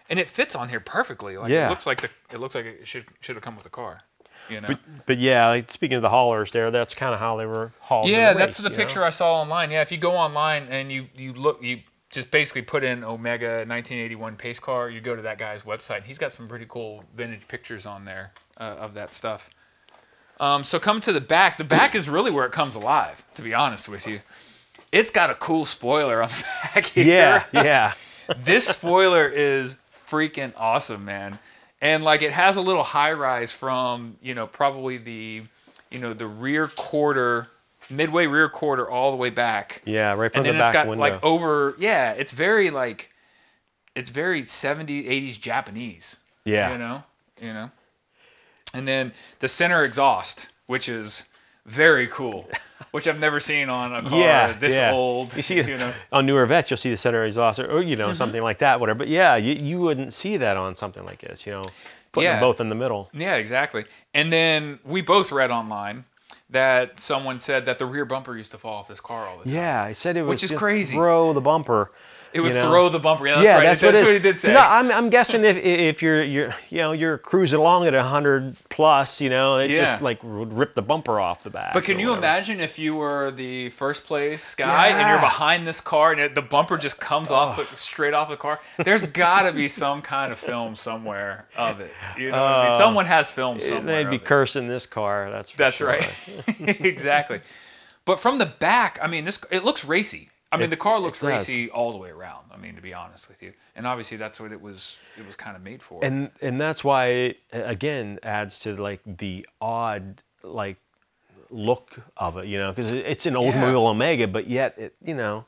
And it fits on here perfectly. Like Yeah. it looks like the it looks like it should should have come with the car. You know. But, but yeah, like speaking of the haulers there, that's kind of how they were hauled. yeah, the that's the picture know? I saw online. Yeah, if you go online and you you look you just basically put in Omega 1981 pace car, you go to that guy's website. He's got some pretty cool vintage pictures on there uh, of that stuff. Um, so come to the back, the back is really where it comes alive. To be honest with you, it's got a cool spoiler on the back here. Yeah, yeah. this spoiler is freaking awesome, man. And like it has a little high rise from, you know, probably the, you know, the rear quarter, midway rear quarter all the way back. Yeah, right from And the then it's back got window. like over, yeah, it's very like, it's very 70s, 80s Japanese. Yeah. You know, you know. And then the center exhaust, which is very cool, which I've never seen on a car yeah, this yeah. old. You see, you know. on newer vets, you'll see the center exhaust or, or, you Mm-hmm. know something like that, whatever. But yeah, you, you wouldn't see that on something like this. You know, putting Yeah. them both in the middle. Yeah, exactly. And then we both read online that someone said that the rear bumper used to fall off this car all the time. Yeah, I said it was Which is crazy. Throw the bumper. It would you know? throw the bumper. Yeah, that's yeah, right. that's, that's what, it is. he did say. I'm, I'm guessing if if you're you're you know you're cruising along at hundred plus, you know, it just like would rip the bumper off the back. but can you whatever. imagine if you were the first place guy and you're behind this car and it, the bumper just comes off the, straight off the car? There's got to be some kind of film somewhere of it. You know, what I mean? Uh, someone has film somewhere. They'd be of it. cursing this car. That's That's sure. right. exactly. But from the back, I mean, this it looks racy. I mean, It- the car looks racy all the way around. I mean, to be honest with you, and obviously that's what it was. It was kind of made for. and and that's why it, again adds to like the odd like look of it you know because it's an old Yeah. omega but yet it you know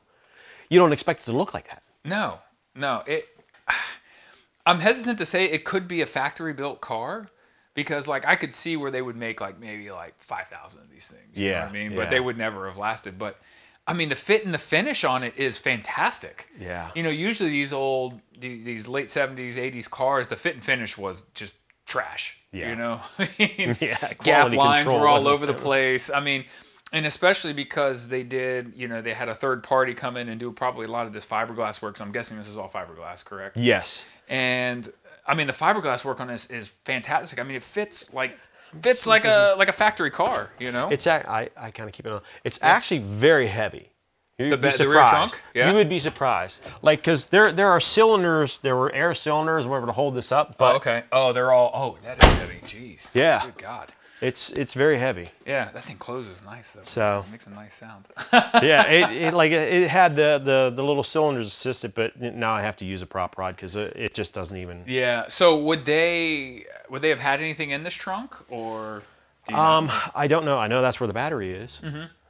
you don't expect it to look like that no, no, it. I'm hesitant to say it could be a factory built car. Because like I could see where they would make like maybe like five thousand of these things. You know Yeah, what I mean? yeah. But they would never have lasted. But I mean the fit and the finish on it is fantastic. Yeah. You know, usually these old these late seventies, eighties cars, the fit and finish was just trash. Yeah. You know? Yeah, Gap lines were all over the place. I mean, and especially because they did, you know, they had a third party come in and do probably a lot of this fiberglass work. So I'm guessing this is all fiberglass, correct? yes and I mean the fiberglass work on this is fantastic. I mean it fits like fits like a like a factory car, you know. it's ac- i, I kind of keep it on it's actually very heavy You'd The be ba- the rear trunk? surprised. Yeah. You would be surprised. Like, because there there are cylinders, there were air cylinders, whatever, to hold this up. Oh, but oh, okay. Oh, they're all. Oh, that is heavy. Jeez. Yeah. Good God. It's it's very heavy. Yeah, that thing closes nice though. So- it makes a nice sound. yeah, it, it like it it had the, the the little cylinders assisted, but now I have to use a prop rod because it, it just doesn't even. yeah. So would they would they have had anything in this trunk or? do you know? Um, I don't know. I know that's where the battery is.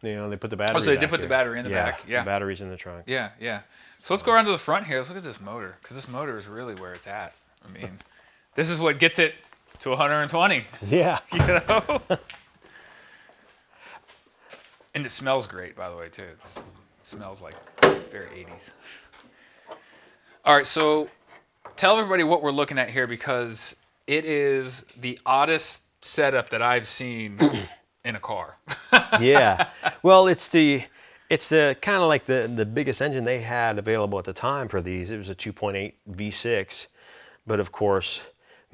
You know, they put the battery. Mm-hmm. Oh, so they did put the battery in the back, yeah. the battery's in the trunk. yeah, yeah. So let's go around to the front here. Let's look at this motor because this motor is really where it's at. I mean, this is what gets it to 120. Yeah. you know. and it smells great, by the way, too. It's, it smells like very 80s. All right, so tell everybody what we're looking at here because it is the oddest setup that I've seen in a car. yeah. Well, it's the it's the kind of like the the biggest engine they had available at the time for these. It was a 2.8 V6, but of course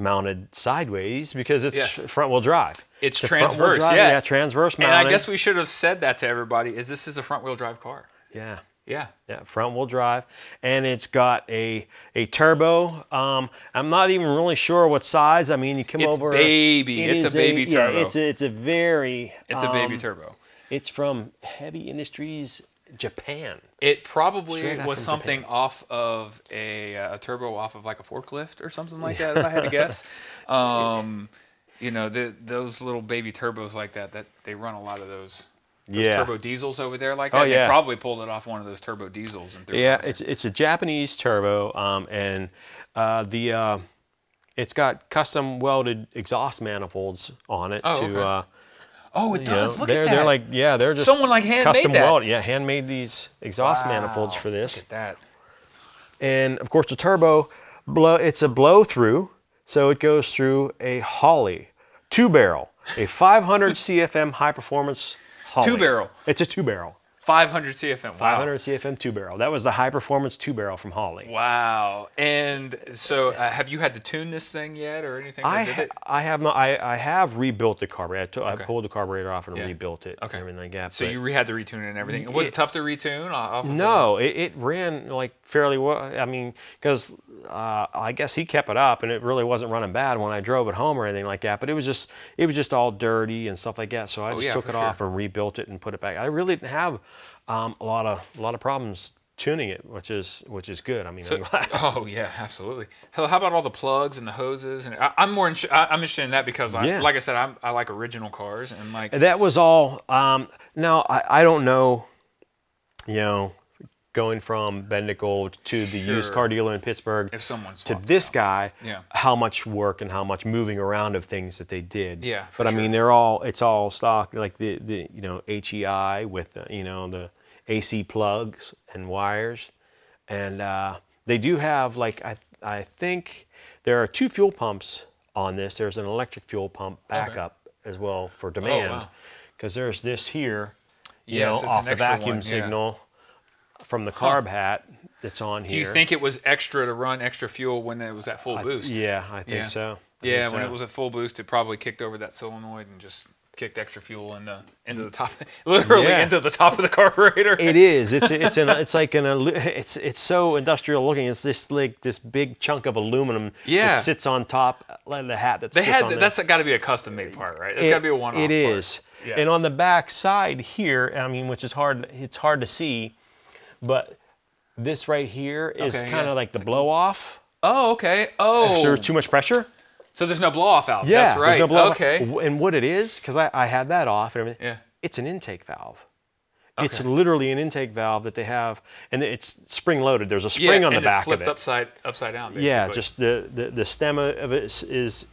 mounted sideways because it's Yes. front wheel drive. It's a transverse, drive, yeah. Yeah, transverse mounted. and. I guess we should have said that to everybody is this is a front wheel drive car. yeah. Yeah. Yeah, front wheel drive, and it's got a a turbo. Um, I'm not even really sure what size. I mean, you come It's over. baby. it It's a baby yeah, turbo. it's a, it's a very. It's a baby um, turbo. It's from Heavy Industries Japan. It probably Straight was something Japan. off of a, uh, a turbo off of like a forklift or something like that. If I had to guess, um, you know, the, those little baby turbos like that. That they run a lot of those, those Yeah. turbo diesels over there like that. Oh, and They yeah. probably pulled it off one of those turbo diesels and threw it Yeah, over. it's it's a Japanese turbo, um, and uh, the uh, it's got custom welded exhaust manifolds on it Oh, to. okay. Uh, oh, it you know, does. Look they're at that. they're like yeah, they're just Someone like handmade custom that. welded. Yeah, handmade these exhaust manifolds for this. Look at that. and of course the turbo blow it's a blow through so it goes through a Holley two barrel a 500 cfm high performance Holley Two barrel. it's a two barrel 500 CFM. Wow. 500 CFM two barrel. That was the high performance two barrel from Holley. Wow. And so, uh, have you had to tune this thing yet, or anything? I, ha-? I have not. I, I have rebuilt the carburetor. I, Okay. I pulled the carburetor off and Yeah. rebuilt it. Okay. Everything like that. So you re- had to retune it and everything. Was it It- tough to retune off? Of No, it, it ran like fairly well. I mean, because uh, I guess he kept it up, and it really wasn't running bad when I drove it home or anything like that. But it was just it was just all dirty and stuff like that. So I Oh, just yeah, took it sure. off and rebuilt it and put it back. I really didn't have um, a lot of a lot of problems tuning it, which is which is good. I mean, So- I'm glad. oh yeah, absolutely. How, how about all the plugs and the hoses? And I, I'm more. In, I, I'm interested in that because, I, Yeah. like I said, I'm, I like original cars and like. that was all. Um, now I, I don't know, you know, going from Bendigo to the used car dealer in Pittsburgh. If someone's to this out. guy Yeah. how much work and how much moving around of things that they did Yeah, but i mean they're all it's all stock like the the you know hei with the, you know the ac plugs and wires and uh, they do have like i i think there are two fuel pumps on this there's an electric fuel pump backup as well for demand Oh, wow. because there's this here you Yes, know off the vacuum one, yeah. From the carb hat that's on here. Do you think it was extra to run extra fuel when it was at full boost? yeah i think Yeah. so I Yeah, think when so. it was at full boost, it probably kicked over that solenoid and just kicked extra fuel in the into the top, literally Yeah. into the top of the carburetor. It is. It's it's an it's like an it's it's so industrial looking. It's this like this big chunk of aluminum Yeah. that sits on top like the hat that they had on that's got to be a custom made part, right? It's It- got to be a one off. It is. Yeah. And on the back side here, I mean, which is hard. It's hard to see, but this right here is Okay, kind yeah. of like the blow off. Oh, okay. Oh, If there's too much pressure. so there's no blow off valve. Yeah, that's there's right. no blow-off. okay. And what it is, because I, I had that off and everything. Yeah. It's an intake valve. It's Okay. literally an intake valve that they have, and it's spring loaded. There's a spring yeah, on the and back it's flipped of it. upside upside down. Basically. Yeah, just the, the, the stem of it is, is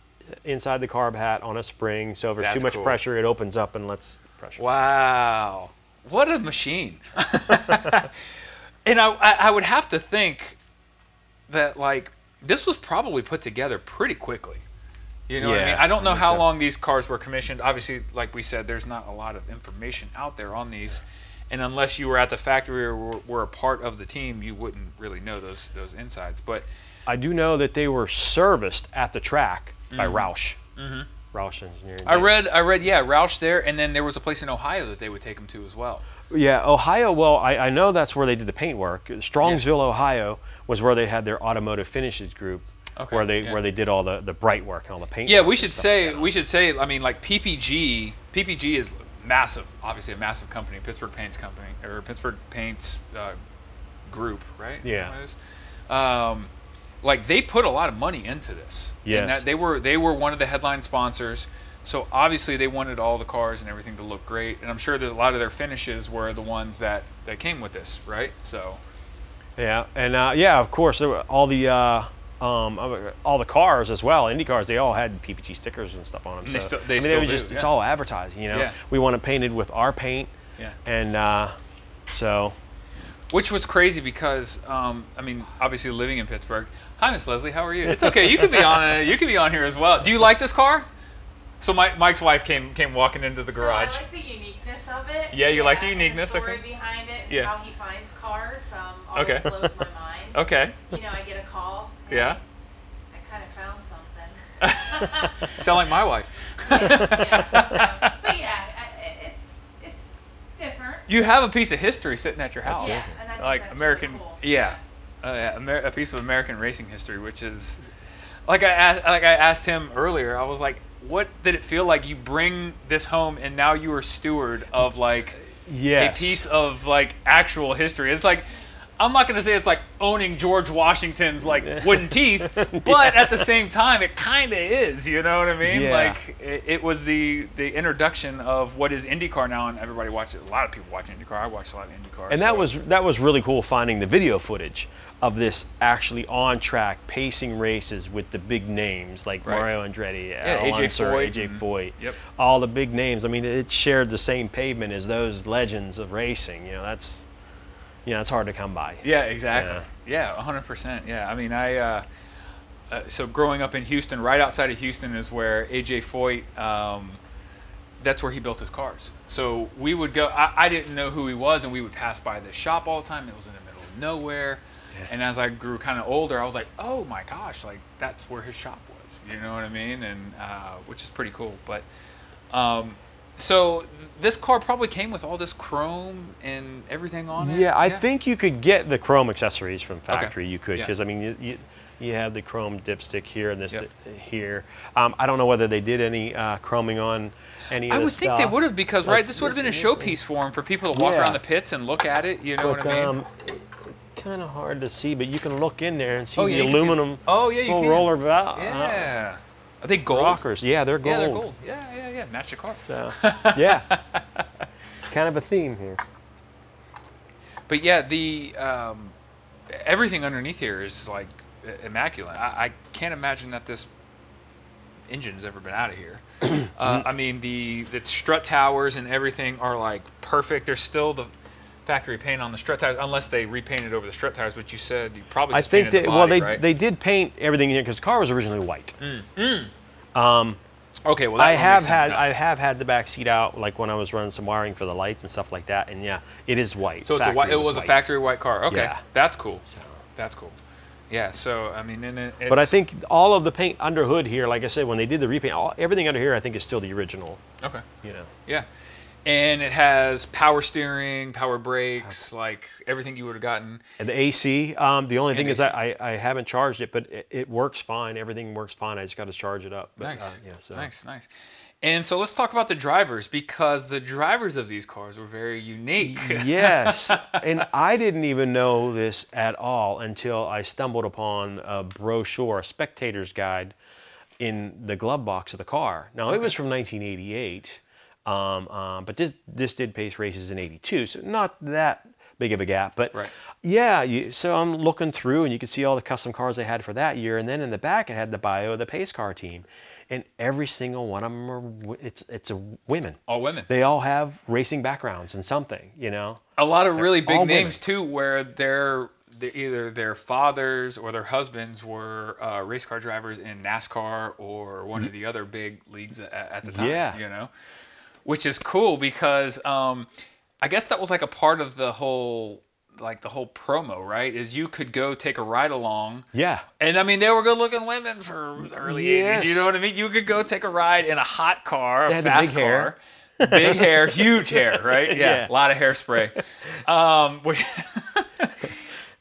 inside the carb hat on a spring. So if there's That's too much cool. pressure, it opens up and lets pressure. Wow, what a machine! and I, I would have to think that like this was probably put together pretty quickly. You know what I mean? I don't know how long these cars were commissioned. Obviously, like we said, there's not a lot of information out there on these, and unless you were at the factory or were, were a part of the team, you wouldn't really know those those insides. But I do know that they were serviced at the track by Roush. Mm-hmm. Roush Engineering. I read, I read, yeah, Roush there, and then there was a place in Ohio that they would take them to as well. Yeah, Ohio. Well, I, I know that's where they did the paint work. Strongsville, Ohio, was where they had their automotive finishes group, Okay, where they yeah. where they did all the, the bright work and all the paint. Yeah, work we should say like we should say. I mean, like PPG. PPG is massive, obviously a massive company, Pittsburgh Paints company or Pittsburgh Paints uh, group, right? Yeah. What it is? Um, like they put a lot of money into this. That they were they were one of the headline sponsors. So obviously they wanted all the cars and everything to look great, and I'm sure that a lot of their finishes were the ones that that came with this, right? So Yeah, and uh, yeah, of course, there were all the uh, um, uh, all the cars as well. Indy cars, they all had PPG stickers and stuff on them. And they so, still- they I mean, still was do, just it's all advertising. You know, Yeah. we want it painted with our paint, yeah. and uh, so Which was crazy because, um, I mean, obviously living in Pittsburgh. Hi, Miss Leslie. How are you? It's okay. You could be on. Uh, you could be on here as well. Do you like this car? So Mike, Mike's wife came came walking into the garage. So I like the uniqueness of it. Yeah, you like the and uniqueness, The story okay. behind it. Yeah. How he finds cars um, always Okay. blows my mind. okay. You know, I get a call. and Yeah. I kind of found something. Sound like my wife. yeah, so- but yeah, I, it's it's different. You have a piece of history sitting at your house. Yeah, and I like that's American, really cool. yeah, uh, yeah Amer- a piece of American racing history, which is like I asked, like I asked him earlier. I was like, "What did it feel like? You bring this home, and now you are steward of like yes, a piece of like actual history. It's like I'm not gonna say it's like owning George Washington's like wooden teeth, but at the same time, it kind of is. You know what I mean? Yeah. Like it, it was the the introduction of what is IndyCar now, and everybody watches. A lot of people watch IndyCar. I watch a lot of IndyCar. and that was that was really cool finding the video footage of this actually on track pacing races with the big names like Right. Mario Andretti, Yeah, AJ Foyt AJ Foyt, yep. all the big names. I mean, it shared the same pavement as those legends of racing. You know, that's you know, it's hard to come by. Yeah, exactly. Yeah, 100%. Yeah, I mean, I uh, uh, so growing up in Houston, right outside of Houston is where AJ Foyt um, that's where he built his cars. So we would go. I, I didn't know who he was, and we would pass by this shop all the time. It was in the middle of nowhere. And as I grew kind of older, I was like, oh my gosh, like that's where his shop was. You know what I mean? And uh, which is pretty cool. But um, so this car probably came with all this chrome and everything on it. Yeah, I think you could get the chrome accessories from factory. You could Yeah. because I mean you, you you have the chrome dipstick here and this Yep. here. Um, I don't know whether they did any uh, chroming on any of the things. I would think they would have because Like right, this would have been a showpiece for him for people to walk Yeah. around the pits and look at it. You know But what I mean? um, kind of hard to see, but you can look in there and see Oh, yeah, you can see- aluminum Oh, yeah, you can. roller valve yeah. Are they gold? rockers. Yeah, they're gold. Yeah, they're gold. Yeah, yeah, yeah. Match the car. So, yeah, kind of a theme here. But yeah, the um, everything underneath here is like immaculate. I, I can't imagine that this engine has ever been out of here. uh, I mean, the the strut towers and everything are like perfect. There's still the factory paint on the strut tires unless they repainted over the strut tires, which you said you probably I think painted that the well they right? they did paint everything in here because the car was originally white. Mm. Um, okay, well that I have had now. I have had the back seat out like when I was running some wiring for the lights and stuff like that, and yeah, it is white. So it's a white. It was a white. factory white car. Okay, Yeah. that's cool. That's cool. Yeah. So I mean, and it, it's, But I think all of the paint under hood here, like I said, when they did the repaint, all, everything under here I think is still the original. okay. You know. Yeah. And it has power steering, power brakes, like everything you would have gotten. And the AC, um, the only thing is AC. that I, I haven't charged it, but it, it works fine. Everything works fine. I just got to charge it up. But, Nice. Uh, yeah, so. Nice, nice. And so let's talk about the drivers because the drivers of these cars were very unique. yes, and I didn't even know this at all until I stumbled upon a brochure, a spectator's guide, in the glove box of the car. Now it was from 1988, um, um, but this this did pace races in '82, so not that big of a gap. But Right. yeah, you, so I'm looking through, and you can see all the custom cars they had for that year, and then in the back it had the bio of the pace car team, and every single one of them are it's it's a women. All women. They all have racing backgrounds and something, you know. a lot of really big all names too, where their they- either their fathers or their husbands were uh, race car drivers in NASCAR or one of the other big leagues at, at the time. Yeah. you know, which is cool because um, I guess that was like a part of the whole like the whole promo, right? Is you could go take a ride along. Yeah. And I mean, they were good-looking women for the early Yes. '80s. You know what I mean? You could go take a ride in a hot car, a They had the fast big hair. car, big hair, huge hair, right? Yeah, Yeah. a lot of hairspray. Um,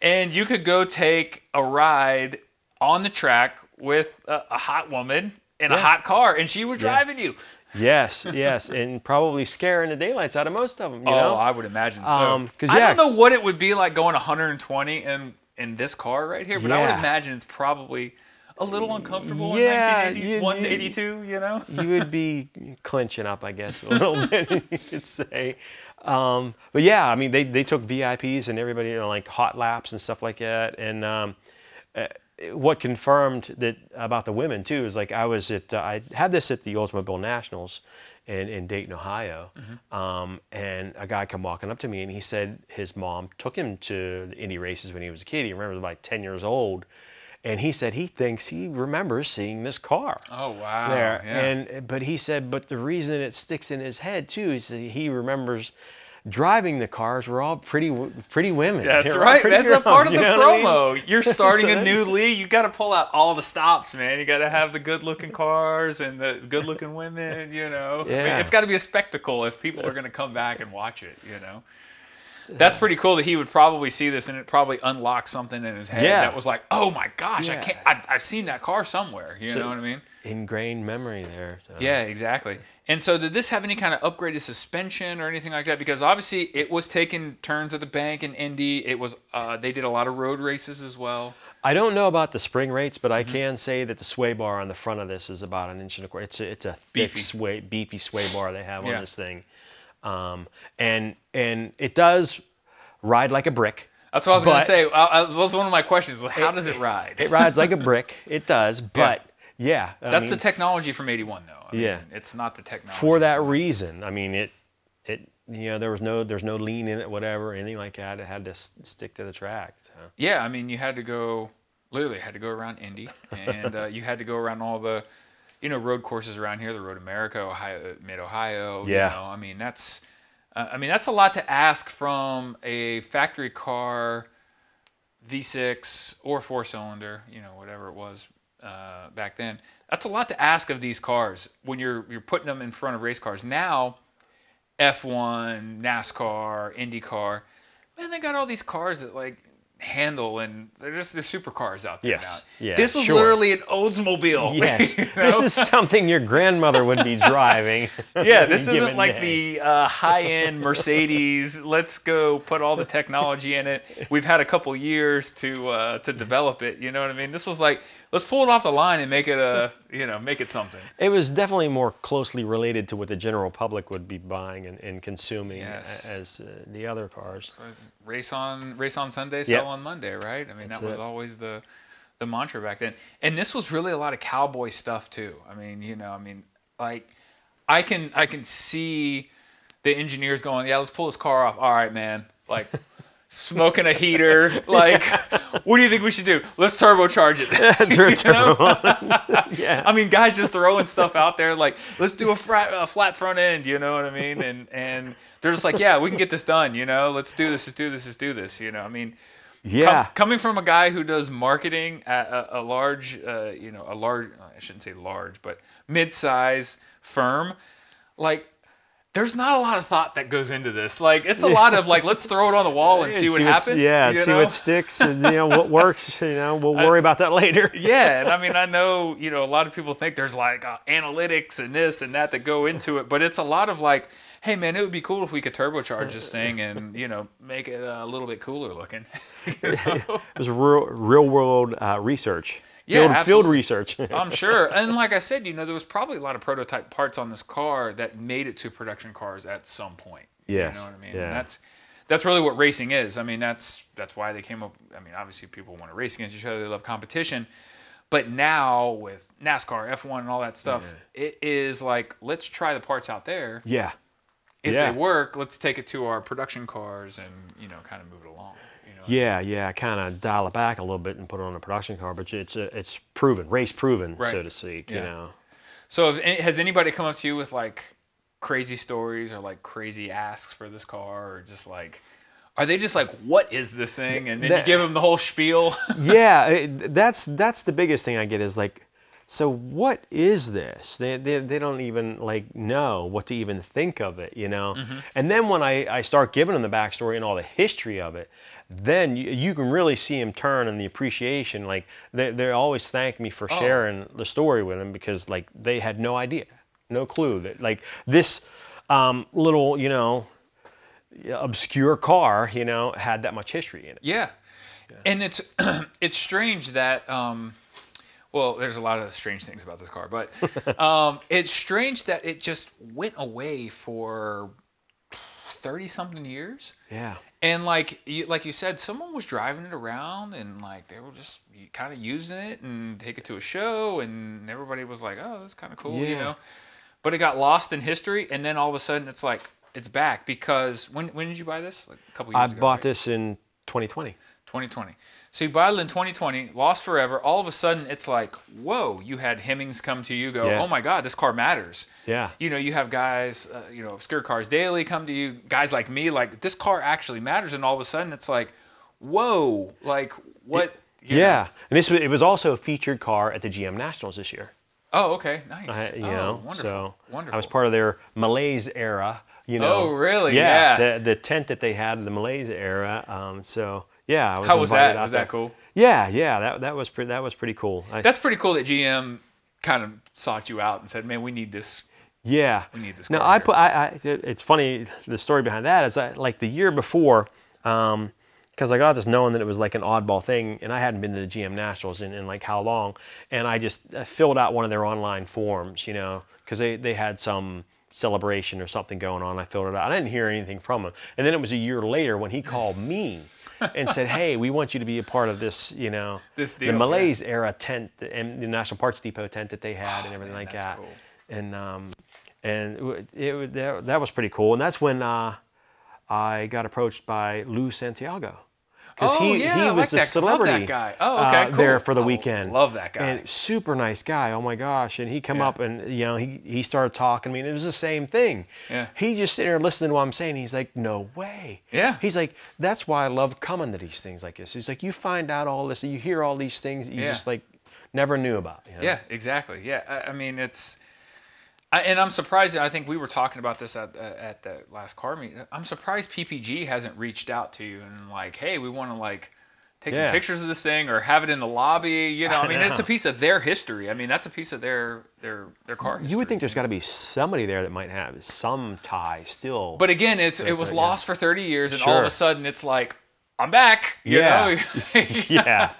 and you could go take a ride on the track with a, a hot woman in a hot car, and she was driving you. Yes, yes, and probably scaring the daylights out of most of them. You oh, know, I would imagine so. Um, 'cause, I yeah. don't know what it would be like going 120 in in this car right here, but I would imagine it's probably a little uncomfortable Yeah, in you- 1982, you- 182, you know? you would be clenching up, I guess, a little bit. You could say, um, but yeah, I mean, they they took VIPs and everybody, you know, like hot laps and stuff like that, and. Um, uh, what confirmed that about the women too is like I was at I had this at the Oldsmobile Nationals in, in Dayton, Ohio, um, and a guy come walking up to me and he said his mom took him to the Indy races when he was a kid. He remembers like ten years old, and he said he thinks he remembers seeing this car Oh, wow. there. yeah. And but he said, but the reason it sticks in his head too is that he remembers driving the cars were all pretty pretty women. That's They were all right. That's a part of the what I mean? promo. You're starting So a new league. You got to pull out all the stops, man. You got to have the good-looking cars and the good-looking women. You know, I mean, it's got to be a spectacle if people are going to come back and watch it. You know, that's pretty cool that he would probably see this and it probably unlocked something in his head Yeah. that was like, oh my gosh, I can't. I've, I've seen that car somewhere. You So- know what I mean? Ingrained memory there. so. Yeah, exactly. And so, did this have any kind of upgraded suspension or anything like that? Because obviously, it was taking turns at the bank in Indy. It was uh, they did a lot of road races as well. I don't know about the spring rates, but Mm-hmm. I can say that the sway bar on the front of this is about an inch and a quarter. It's a, it's a thick Beefy. sway, beefy sway bar they have Yeah. on this thing, um, and and it does ride like a brick. That's what I was going to say. I, I, that was one of my questions. How does it ride? It rides like a brick. It does, but yeah, I That's mean, the technology from '81, though. I mean, Yeah. it's not the technology for that reason. I mean, it it you know there was no there's no lean in it, whatever, anything like that. It had to s- stick to the track. So. Yeah, I mean, you had to go literally had to go around Indy, and uh, you had to go around all the you know road courses around here, the Road America, Ohio, Mid Ohio. Yeah. You know, I mean that's, uh, I mean that's a lot to ask from a factory car, V6 or four cylinder, you know whatever it was uh, back then. That's a lot to ask of these cars when you're you're putting them in front of race cars. Now, F1, NASCAR, IndyCar, man, they got all these cars that like handle and they're just they're supercars out there Yes. now. Yeah, this was sure. literally an Oldsmobile. Yes, you this is something your grandmother would be driving. yeah, this isn't like day. the uh, high-end Mercedes. Let's go put all the technology in it. We've had a couple years to uh, to develop it. You know what I mean? This was like let's pull it off the line and make it a you know make it something. It was definitely more closely related to what the general public would be buying and, and consuming Yes. as uh, the other cars. So race on race on Sunday. On Monday, right? I mean That's that was it. always the the mantra back then. And this was really a lot of cowboy stuff too. I mean, you know, I mean, like I can I can see the engineers going, yeah, let's pull this car off. All right, man, like. Smoking a heater, like, what do you think we should do? Let's turbocharge it. Know? yeah. I mean, guys just throwing stuff out there like, let's do a flat, a flat front end, you know what I mean? And and they're just like, yeah, we can get this done, you know. Let's do this, let's do this, let's do this, you know. I mean, com- yeah. coming from a guy who does marketing at a, a large, uh, you know, a large, I shouldn't say large, but mid-size firm, like. There's not a lot of thought that goes into this. Like, it's a lot of like, let's throw it on the wall and see what what's- happens. Yeah, see know? what sticks and you know what works. You know, we'll worry about that later. yeah, and I mean, I know you know a lot of people think there's like uh, analytics and this and that that go into it, but it's a lot of like, hey man, it would be cool if we could turbocharge this thing and you know make it a little bit cooler looking. You know? It was real, real world uh, research. Yeah, field, field research. I'm sure, and like I said, you know, there was probably a lot of prototype parts on this car that made it to production cars at some point. Yes, you know what I mean. yeah. And that's that's really what racing is. I mean, that's that's why they came up. I mean, obviously, people want to race against each other. They love competition. But now with NASCAR, F1, and all that stuff, it is like let's try the parts out there. yeah. If Yeah. they work, let's take it to our production cars and you know kind of move it along. You know? Yeah, yeah, kind of dial it back a little bit and put it on a production car, but it's uh, it's proven, race proven, Right. so to speak. You know, So has anybody come up to you with like crazy stories or like crazy asks for this car or just like are they just like what is this thing and then you give them the whole spiel? yeah, that's that's the biggest thing I get is like, so what is this? They, they, they don't even like know what to even think of it, you know. And then when I, I start giving them the backstory and all the history of it, then you, you can really see them turn and the appreciation. Like they they always thank me for sharing the story with them because like they had no idea, no clue that like this um, little you know obscure car you know had that much history in it. yeah. And it's it's strange that um well, there's a lot of strange things about this car, but um, it's strange that it just went away for 30 something years. Yeah. And like you, like you said, someone was driving it around, and like they were just kind of using it and take it to a show, and everybody was like, "Oh, that's kind of cool," you know. But it got lost in history, and then all of a sudden, it's like it's back because when when did you buy this? Like a couple I years ago. I bought right? this in 2020. 2020. So you battled in 2020, lost forever. All of a sudden, it's like, whoa! You had Hemmings come to you, go, Yeah. "Oh my God, this car matters." Yeah. You know, you have guys, uh, you know, obscure cars daily come to you. Guys like me, like this car actually matters, and all of a sudden, it's like, whoa! Like what? know? Yeah, and this was, it was also a featured car at the GM Nationals this year. Oh, okay, nice. I- you oh, know, wonderful. so wonderful. I was part of their Malaise era. You know. Oh, really? Yeah. Yeah. The, the tent that they had in the Malaise era. Um, so yeah, I was How was that? Was there. that cool? Yeah, yeah. That that was pretty. That was pretty cool. I, That's pretty cool that GM kind of sought you out and said, "Man, we need this." Yeah. We need this No, car I put. I, I. it- It's funny. The story behind that is that like the year before, because I got this knowing that it was like an oddball thing, and I hadn't been to the GM Nationals in, in like how long, and I just uh, filled out one of their online forms, you know, because they they had some celebration or something going on. I filled it out. I didn't hear anything from him, and then it was a year later when he called me. And said, "Hey, we want you to be a part of this, you know, This the deal, yeah. Era tent and the National Parts Depot tent that they had and everything man, like that's that." cool. and um, and it, it, that, that was pretty cool. And that's when uh, I got approached by Lou Santiago. Because Oh, he yeah, he was like the that- love that celebrity guy. Oh, okay, uh, there for the Oh, weekend. love that guy. And super nice guy. Oh my gosh! And he come Yeah. up and you know he he started talking to me and it was the same thing. Yeah. He just sitting there listening to what I'm saying. He's like, no way. Yeah. He's like, that's why I love coming to these things like this. He's like, you find out all this, you hear all these things that you Yeah. just like never knew about. you know? Yeah, exactly. Yeah, I, I mean it's, I, and I'm surprised. I think we were talking about this at at the last car meet. I'm surprised PPG hasn't reached out to you and like, hey, we want to like take some pictures of this thing or have it in the lobby. You know, I, I mean, it's a piece of their history. I mean, that's a piece of their their their car. You would think there's got to be somebody there that might have some tie still. But again, it's it was but, yeah. lost for 30 years, and all of a sudden it's like I'm back. You Yeah. know? yeah,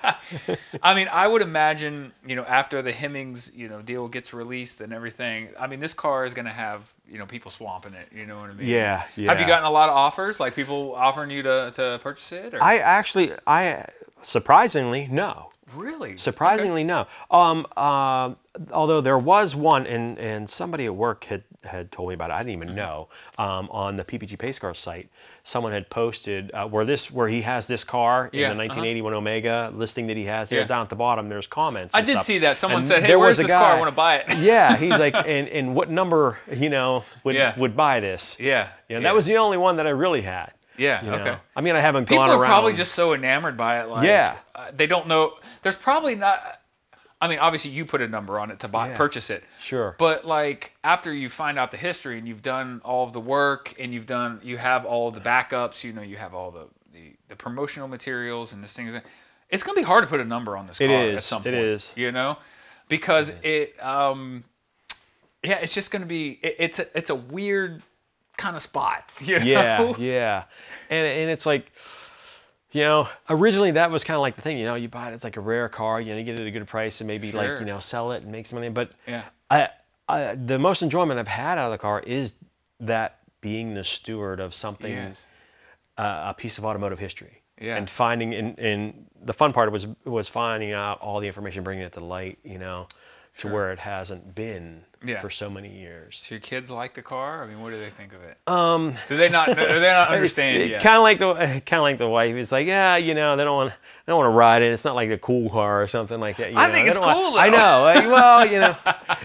I mean, I would imagine, you know, after the Hemmings, you know, deal gets released and everything. I mean, this car is going to have, you know, people swamping it. You know what I mean? Yeah, yeah. Have you gotten a lot of offers, like people offering you to, to purchase it? Or? I actually, I surprisingly no. really Surprisingly, no. Um, uh, although there was one, and, and somebody at work had, had told me about it. I didn't even know. Um, on the PPG Pace Car site, someone had posted uh, where this where he has this car Yeah, in the uh-huh. 1981 Omega listing that he has there Yeah. down at the bottom. There's comments. I and did stuff. see that. Someone And said, "Hey, there where's was a this car? I guy- want to buy it." yeah, he's like, and, and what number you know would Yeah. would buy this? yeah. You know, yeah. that was the only one that I really had. Yeah. You know? okay. I mean, I haven't gone around. People gone are around. probably just so enamored by it. Like, Yeah. uh, they don't know. There's probably not. I mean, obviously, you put a number on it to buy, Yeah. purchase it. Sure. But like after you find out the history and you've done all of the work and you've done, you have all the backups. You know, you have all the the, the promotional materials and this thing. It's gonna be hard to put a number on this It car at some point. is. You know, because it. um Yeah, it's just gonna be. It, it's a it's a weird kind of spot. You know? yeah, yeah, and and it's like, you know, originally that was kind of like the thing. You know, you buy it, it's like a rare car. You know, you get it at a good price and maybe Sure. like you know sell it and make some money. But Yeah. I, I the most enjoyment I've had out of the car is that being the steward of something, Yes. uh, a piece of automotive history. Yeah. And finding and, and the fun part was was finding out all the information, bringing it to light. You know, to where it hasn't been Yeah. for so many years. Do your kids like the car? I mean, what do they think of it? Um, do they not? Do they not understand yet? Kind of like the kind of like the wife. It's like, yeah, you know, they don't want they don't want to ride it. It's not like a cool car or something like that. you I know. think They it's don't want- cool, I know. Like, well, you know,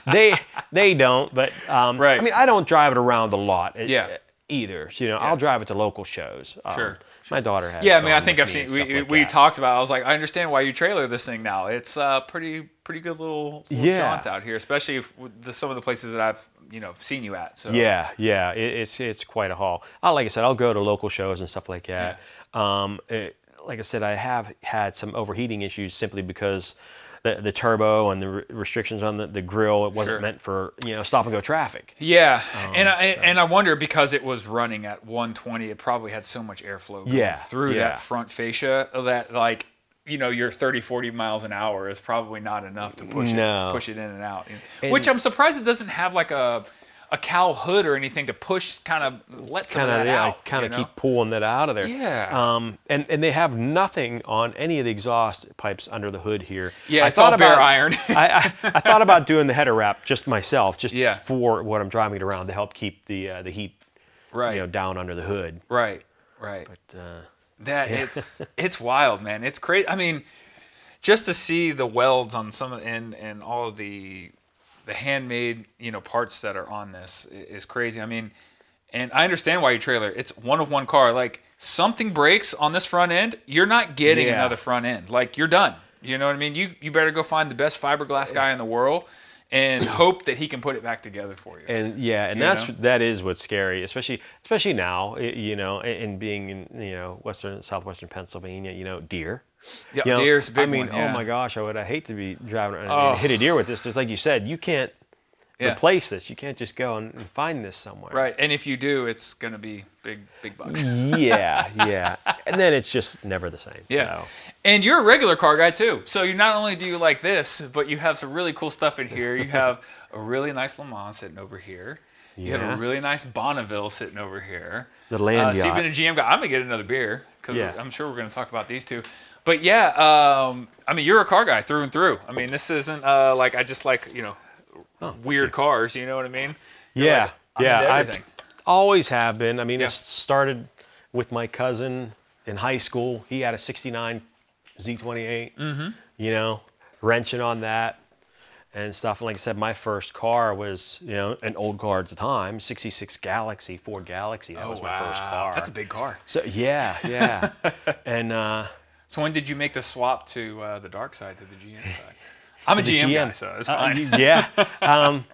they they don't. But um, Right. I mean, I don't drive it around the lot. Yeah. Either. So, you know, I'll drive it to local shows. Um, Sure, My daughter has. Yeah, I mean, I think I've seen. We, like we that. talked about. it. I was like, I understand why you trailer this thing now. It's uh, pretty pretty good little, little Yeah. jaunt out here, especially if, the, some of the places that I've you know seen you at. So Yeah, yeah, it, it's it's quite a haul. I, like I said, I'll go to local shows and stuff like that. Um, it- like I said, I have had some overheating issues simply because the, the turbo and the re- restrictions on the, the grill it wasn't Sure. meant for you know stop and go traffic. Yeah, Oh, and I and I wonder because it was running at 120, it probably had so much airflow Yeah, through yeah. that front fascia that like you know your 30 40 miles an hour is probably not enough to push No. it push it in and out. And- Which I'm surprised it doesn't have like a a cow hood or anything to push kind of let some Kind of that yeah, out. kind you of know? keep pulling that out of there. Yeah. Um, and and they have nothing on any of the exhaust pipes under the hood here. Yeah, I it's all thought bare about- iron. I, I, I thought about doing the header wrap just myself, just Yeah. for what I'm driving it around to help keep the uh, the heat right. you know down under the hood. right. Right. Uh, That it's it's wild, man. It's crazy. I mean, just to see the welds on some of and and all of the the handmade you know parts that are on this is crazy. I mean, and I understand why you trailer. It's one of one car. Like something breaks on this front end, you're not getting Yeah. another front end. Like you're done. You know what I mean? You you better go find the best fiberglass guy in the world and hope that he can put it back together for you. and yeah, and You that's know? that is what's scary, especially especially now, you know, and and being in you know western southwestern Pennsylvania, you know, deer. Yeah, You know, deer's big I mean, one. Yeah. oh my gosh, I would I hate to be driving around Oh. and hit a deer with this. Just like you said, you can't Yeah. replace this. You can't just go and and find this somewhere. Right, and if you do, it's gonna be big, big bucks. Yeah, yeah. And then it's just never the same. Yeah. So. And you're a regular car guy too. So you not only do you like this, but you have some really cool stuff in here. You have a really nice Le Mans sitting over here. You have a really nice Bonneville sitting over here. The land uh, So you've been a GM guy. I'm gonna get another beer because Yeah. I'm sure we're gonna talk about these two. But yeah, um, I mean, you're a car guy through and through. I mean, this isn't uh, like I just like you know weird cars. You know what I mean? You're Yeah, like, yeah. I always have been. I mean, Yeah. it started with my cousin in high school, he had a 69 Z28, Mm-hmm. you know, wrenching on that and stuff. And like I said, my first car was, you know, an old car at the time, 66 Galaxie, Ford Galaxie. That was my first Oh, Wow, car. That's a big car. So yeah, yeah. and uh, So when did you make the swap to uh, the dark side to the GM side? I'm a the GM, guy, so it's Uh, fine. yeah. Um,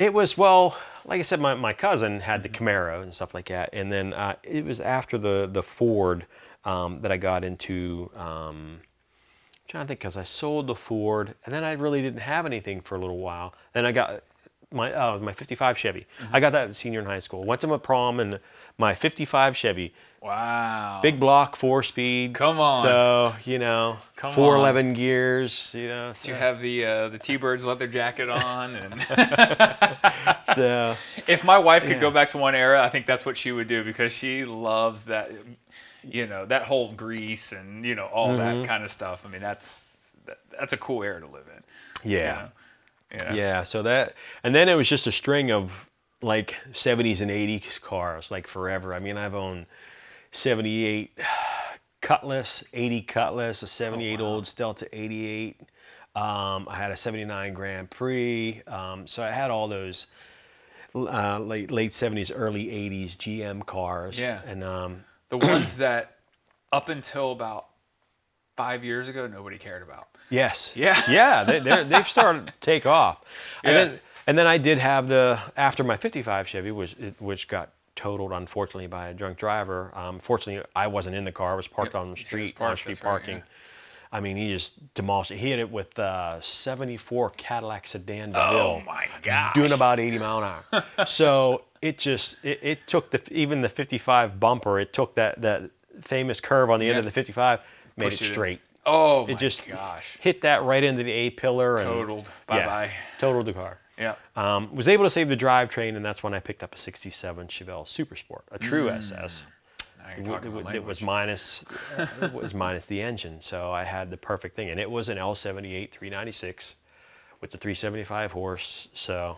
it was well, like I said, my, my cousin had the Camaro and stuff like that, and then uh, it was after the the Ford um, that I got into. Um, I'm trying to think, because I sold the Ford, and then I really didn't have anything for a little while. Then I got my oh my '55 Chevy. Mm-hmm. I got that senior in high school. Went to my prom and my '55 Chevy. Wow. Big block, four speed. Come on. So you know, Come four on. eleven gears. You know. Do you have the uh, the T-Birds leather jacket on? And so, if my wife could Yeah. go back to one era, I think that's what she would do because she loves that, you know, that whole grease and you know all Mm-hmm. that kind of stuff. I mean, that's that, that's a cool era to live in. yeah. You know? Yeah. Yeah, so that, and then it was just a string of like 70s and 80s cars, like forever. I mean, I've owned 78 Cutlass, 80 Cutlass, a 78 Olds Delta 88. Um, I had a 79 Grand Prix. Um, so I had all those uh, late late 70s, early 80s GM cars. Yeah. And um, The ones that up until about five years ago nobody cared about. Yes. Yeah. Yeah, they, they've started to take off. And Yeah. then and then I did have the after my '55 Chevy, which which got totaled unfortunately by a drunk driver. Um, fortunately, I wasn't in the car; I was parked Yep, on the you said it was street, on parked, street that's right, parking. yeah. I mean, he just demolished it. He hit it with uh, '74 Cadillac sedan DeVille Oh my God. doing about 80 mile an hour. so it just it, it took the even the 55 bumper. It took that that famous curve on the end of the 55, made Pushed it it straight. Oh my It just gosh. hit that right into the A pillar and Totaled. yeah, Bye-bye. totaled the car. Yeah. Um, was able to save the drivetrain, and that's when I picked up a '67 Chevelle Super Sport, a true SS. It, Mm. talking wa- about it was minus, uh, it was minus the engine, so I had the perfect thing, and it was an L78 396 with the 375 horse. So,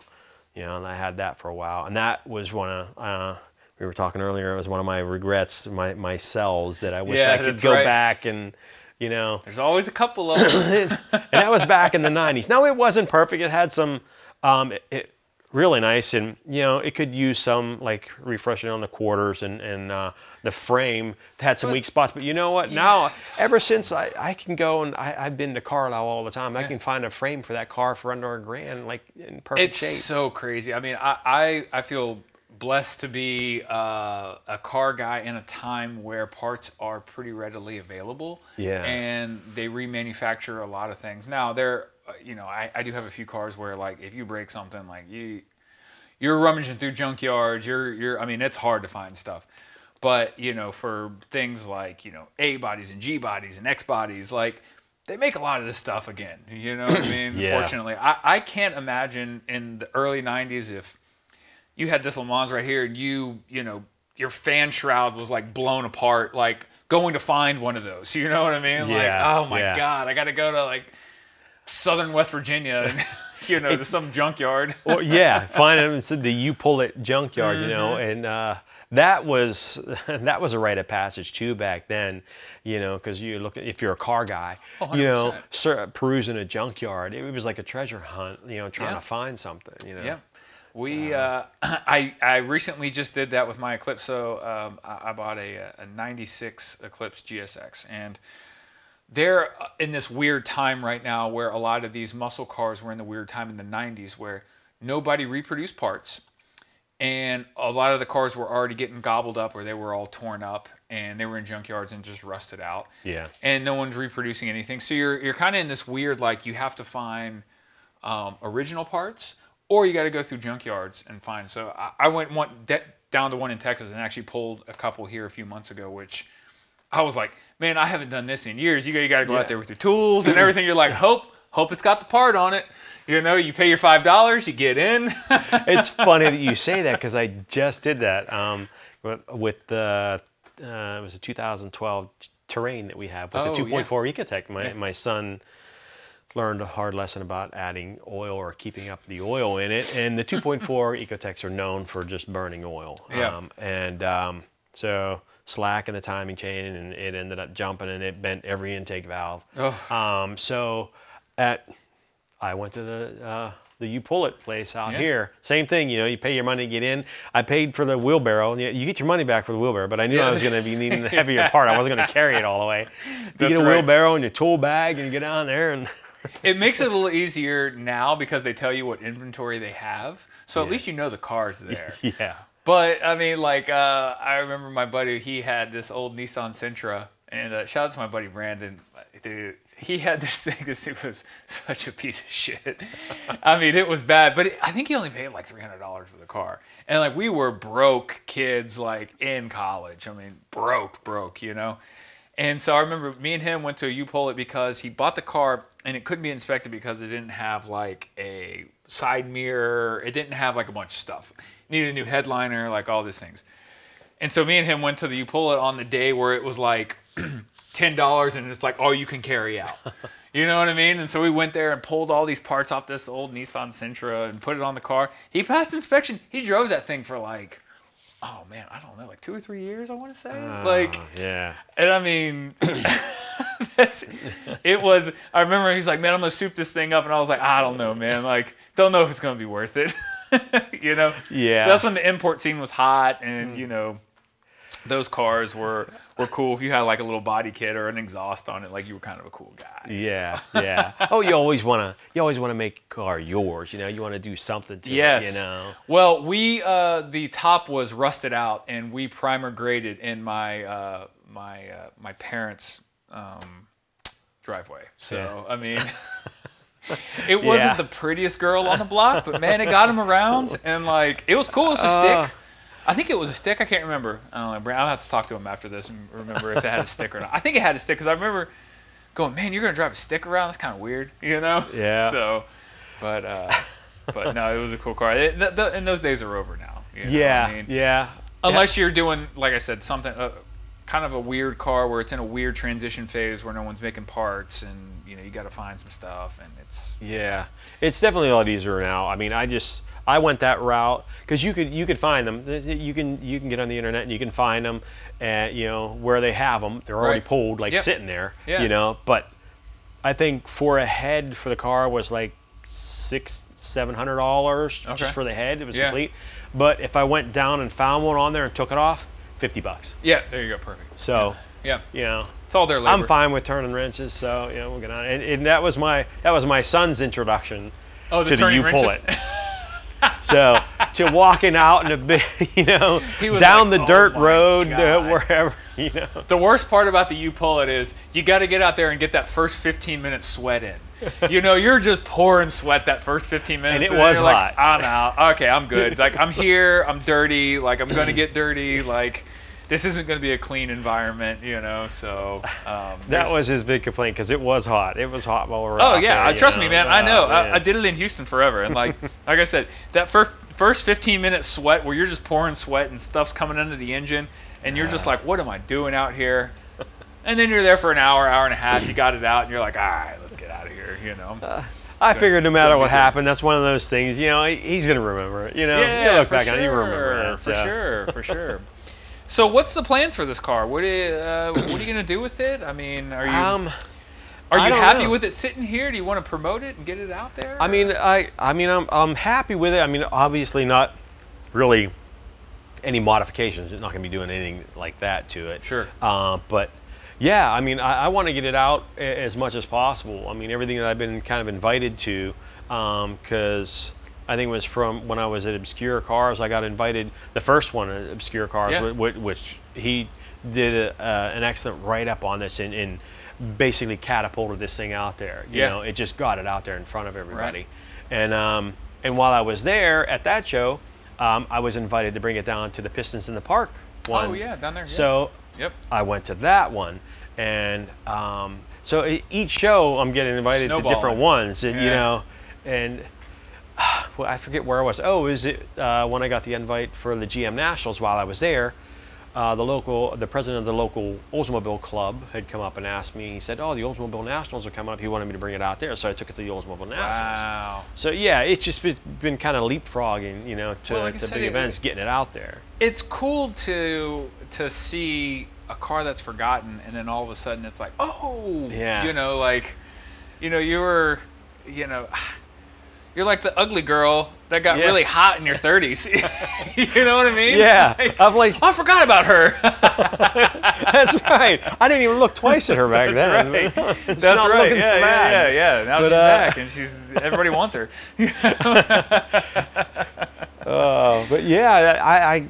you know, and I had that for a while, and that was one of uh, we were talking earlier. It was one of my regrets, my my cells that I wish Yeah, I could go right. back and, you know, There's always a couple of them. and that was back in the 90s. Now it wasn't perfect. It had some um, it, it- really nice, and you know it could use some like refreshing on the quarters and and uh, the frame had some weak spots. But you know what? now ever since I, I can go and I, I've been to Carlisle all the time, I can find a frame for that car for under a grand, like in perfect it's shape. so crazy. I mean, I, I, I feel blessed to be uh, a car guy in a time where parts are pretty readily available. Yeah. And they remanufacture a lot of things. Now, there, Uh, you know, I, I do have a few cars where, like, if you break something, like, you, you're rummaging through junkyards. You're, you're, I mean, it's hard to find stuff. But, you know, for things like, you know, A bodies and G bodies and X bodies, like, they make a lot of this stuff again. You know what I mean? Yeah. Unfortunately, I, I can't imagine in the early 90s if you had this Le Mans right here and you, you know, your fan shroud was like blown apart, like going to find one of those. You know what I mean? Yeah, like, oh my yeah. God, I got to go to like southern West Virginia and, you know, to some junkyard. well, yeah, find it and said the you pull it junkyard, you know, Mm-hmm. and uh, that was that was a rite of passage too back then, you know, because you look at if you're a car guy, Oh, you know, 100%. perusing a junkyard, it was like a treasure hunt, you know, trying Yeah. to find something, you know. Yeah. We, uh, I, I recently just did that with my Eclipse. So um, I, I bought a, a 96 Eclipse GSX. And they're uh, in this weird time right now where a lot of these muscle cars were in the weird time in the 90s where nobody reproduced parts. And a lot of the cars were already getting gobbled up or they were all torn up and they were in junkyards and just rusted out Yeah. and no one's reproducing anything. So you're you're kind of in this weird like you have to find um, original parts, or you got to go through junkyards and find. So I, I went one de- down to one in Texas and actually pulled a couple here a few months ago, which I was like, man, I haven't done this in years. You got you got to go Yeah. out there with your tools and everything. You're like, hope hope it's got the part on it. You know, you pay your five dollars, you get in. it's funny that you say that because I just did that um, with, the uh, it was a 2012 terrain that we have with Oh, the yeah. 2.4 Ecotec. My Yeah. my son learned a hard lesson about adding oil or keeping up the oil in it, and the 2.4 Ecotecs are known for just burning oil. Yeah. Um, and um, so slack in the timing chain, and it ended up jumping, and it bent every intake valve. Um, so at I went to the uh, the you pull it place out Yeah. here. Same thing, you know, you pay your money to get in. I paid for the wheelbarrow. You, you get your money back for the wheelbarrow, but I knew I was going to be needing the heavier part. I wasn't going to carry it all the way. You That's get a right. wheelbarrow and your tool bag, and you get down there and. It makes it a little easier now because they tell you what inventory they have. So at least you know the car's there. yeah. But I mean, like, uh, I remember my buddy, he had this old Nissan Sentra, and uh, shout out to my buddy Brandon. Dude, he had this thing. This thing was such a piece of shit. I mean, it was bad, but it, I think he only paid like three hundred dollars for the car, and like we were broke kids, like in college. I mean, broke, broke, you know. And so I remember me and him went to a U-Pull-It because he bought the car and it couldn't be inspected because it didn't have like a side mirror. It didn't have like a bunch of stuff. It needed a new headliner, like all these things. And so me and him went to the U-Pull-It on the day where it was like ten dollars and it's like all you can carry out. You know what I mean? And so we went there and pulled all these parts off this old Nissan Sentra and put it on the car. He passed inspection. He drove that thing for like, oh man, I don't know, like two or three years. I want to say, oh, like. Oh, yeah. And I mean, that's it was. I remember he's like, "Man, I'm gonna soup this thing up," and I was like, "I don't know, man. Like, don't know if it's gonna be worth it." you know? Yeah. That's when the import scene was hot, and you know, those cars were were cool. If you had like a little body kit or an exhaust on it, like you were kind of a cool guy. so. Yeah, yeah. Oh, you always want to. You always want to make a car yours. You know, you want to do something to Yes. it. You know. Well, we uh, the top was rusted out, and we primer graded in my uh, my uh, my parents' um, driveway. So Yeah. I mean, it wasn't Yeah. the prettiest girl on the block, but man, it got him around, and like it was cool. It was a Uh. stick. I think it was a stick. I can't remember. I don't know. I'll have to talk to him after this and remember if it had a stick or not. I think it had a stick because I remember going, "Man, you're gonna drive a stick around? That's kind of weird," you know? Yeah. So, but uh, but no, it was a cool car. It, th th and those days are over now. you know? Yeah, I mean, yeah. Unless you're doing, like I said, something uh, kind of a weird car where it's in a weird transition phase where no one's making parts and you know you got to find some stuff and it's Yeah, it's definitely a lot easier now. I mean, I just I went that route because you could you could find them. You can you can get on the internet and you can find them, and you know where they have them. They're already Right. pulled, like Yep. sitting there. Yeah. You know, but I think for a head for the car was like six seven hundred dollars Okay. just for the head. It was Yeah. complete. But if I went down and found one on there and took it off, fifty bucks. yeah. There you go. Perfect. So Yeah. you know. It's all their labor. I'm fine with turning wrenches, so you know we'll get on. And, and that was my that was my son's introduction Oh, the to the U pull it. so to walking out in a big, you know, down like, the "Oh dirt road uh, wherever, you know. The worst part about the U pull it is you got to get out there and get that first 15 minutes sweat in. You know, you're just pouring sweat that first 15 minutes. And it then was you're like, hot. I'm out. Okay, I'm good. Like I'm here. I'm dirty. Like I'm gonna get dirty. Like this isn't gonna be a clean environment. You know, so um, That was his big complaint because it was hot. It was hot while we were Oh yeah, there, uh, trust me, know. man. I know. Oh, I. I did it in Houston forever, and like, like I said, that first first 15 minutes sweat where you're just pouring sweat and stuff's coming into the engine, and you're just like, what am I doing out here? And then you're there for an hour, hour and a half. You got it out, and you're like, all right, let's get out of here. You know. I figured no matter what happened, that's one of those things. You know, he's gonna remember it. You know, yeah, you look back sure, on it, you remember it. for sure, for sure. So, what's the plans for this car? What are, uh, what are you gonna do with it? I mean, are you Um, are you happy know. with it sitting here? Do you want to promote it and get it out there? I mean, I, I mean, I'm, I'm happy with it. I mean, obviously not really any modifications. It's not going to be doing anything like that to it. Sure. Uh, but yeah, I mean, I, I want to get it out a- as much as possible. I mean, everything that I've been kind of invited to, because I think it was from when I was at Obscure Cars. I got invited. The first one at Obscure Cars, Yeah. which, which he did a, uh, an excellent write up on this and. and basically catapulted this thing out there you Yeah. know it just got it out there in front of everybody and um, and while I was there at that show, um, I was invited to bring it down to the Pistons in the Park one. Oh yeah, down there. Yeah. So yep. I went to that one, and um, so each show I'm getting invited to different ones, and, you know, and well, I forget where I was. Oh, is it uh, when I got the invite for the GM Nationals while I was there? uh, the local, the president of the local Oldsmobile club had come up and asked me. He said, "Oh, the Oldsmobile Nationals are coming up. He wanted me to bring it out there, so I took it to the Oldsmobile Nationals." Wow. So yeah, it's just been, been kind of leapfrogging, you know, to, Well, like to said, big it- events, getting it out there. It's cool to to see a car that's forgotten, and then all of a sudden it's like, oh, Yeah. You know, like, you know, you were, you know. You're like the ugly girl that got Yeah. really hot in your 30s. you know what I mean? Yeah, Like, I'm like, "Oh, I forgot about her. that's right. I didn't even look twice at her back then. right. She's That's not right. looking Yeah, yeah, yeah, yeah. Now But, she's uh, back, and she's everybody wants her. Uh, but yeah, I,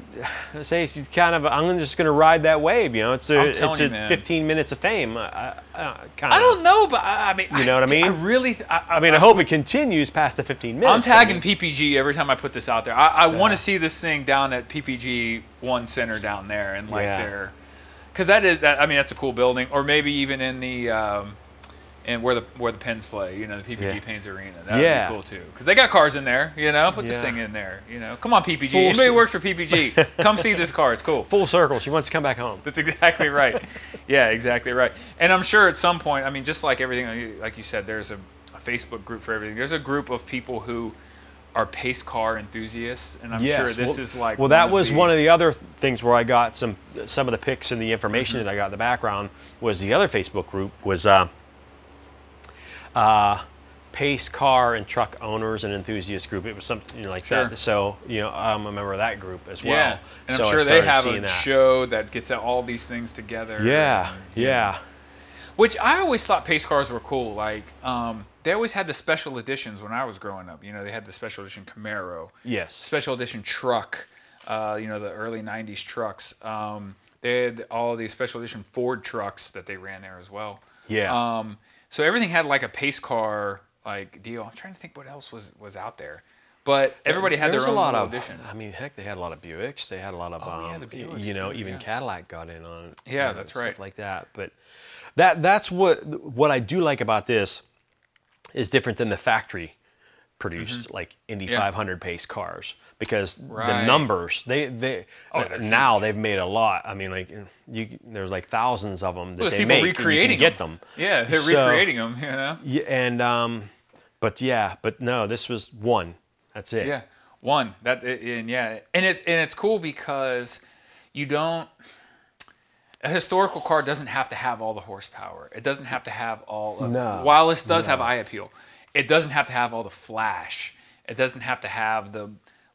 I, say she's kind of. I'm just going to ride that wave. You know, it's a, it's telling a man. 15 minutes of fame. I, I, I don't know, but I, mean, You know what I mean? I really, th- I, I mean, I hope it continues past the 15 minutes. I'm tagging mean, PPG every time I put this out there. I, I want to see this thing down at PPG One Center down there, and like Yeah. there, because that is that. I mean, that's a cool building, or maybe even in the. Um, and where the where the Pens play, you know, the PPG Yeah. Pens Arena. That would Yeah. be cool too, because they got cars in there. You know, put this thing in there. You know, come on PPG. Full Anybody who works for PPG, come see this car. It's cool. Full circle. She wants to come back home. That's exactly right. yeah, exactly right. And I'm sure at some point, I mean, just like everything, like you said, there's a, a Facebook group for everything. There's a group of people who are pace car enthusiasts, and I'm sure this well- is like. Well, that was one of the other things where I got some some of the pics and the information Mm-hmm. that I got in the background was the other Facebook group was uh, uh, Pace Car and Truck Owners and Enthusiast Group. It was something like Sure. that. So you know, I'm a member of that group as well. Yeah, and So I'm sure they have a that. show that gets all these things together. Yeah, and- yeah, Which I always thought pace cars were cool. Like, um, they always had the special editions when I was growing up. You know, they had the special edition Camaro. yes, special edition truck, uh, you know, the early 90s trucks. Um, they had all these special edition Ford trucks that they ran there as well. yeah. Um, so everything had like a pace car like deal. I'm trying to think what else was was out there. But everybody had There their own a lot of. edition. I mean, heck, they had a lot of Buicks. They had a lot of. Oh, yeah, um, the Buicks You know, too, even yeah. Cadillac got in on it. Yeah, and that's stuff right. Like that, but that that's what what I do like about this is different than the factory produced like Indy Mm-hmm. Yeah. 500 pace cars because Right. the numbers they they Oh, now huge. they've made a lot. I mean, like you there's like thousands of them that Well, they people make. and you can recreating get them. Yeah, they're So- recreating them. You know. Yeah, and um, but yeah, but no, this was one. That's it. Yeah, one that and yeah, and it and it's cool because you don't. A historical car doesn't have to have all the horsepower. It doesn't have to have all. Of, No, While this does have eye appeal, it doesn't have to have all the flash. It doesn't have to have the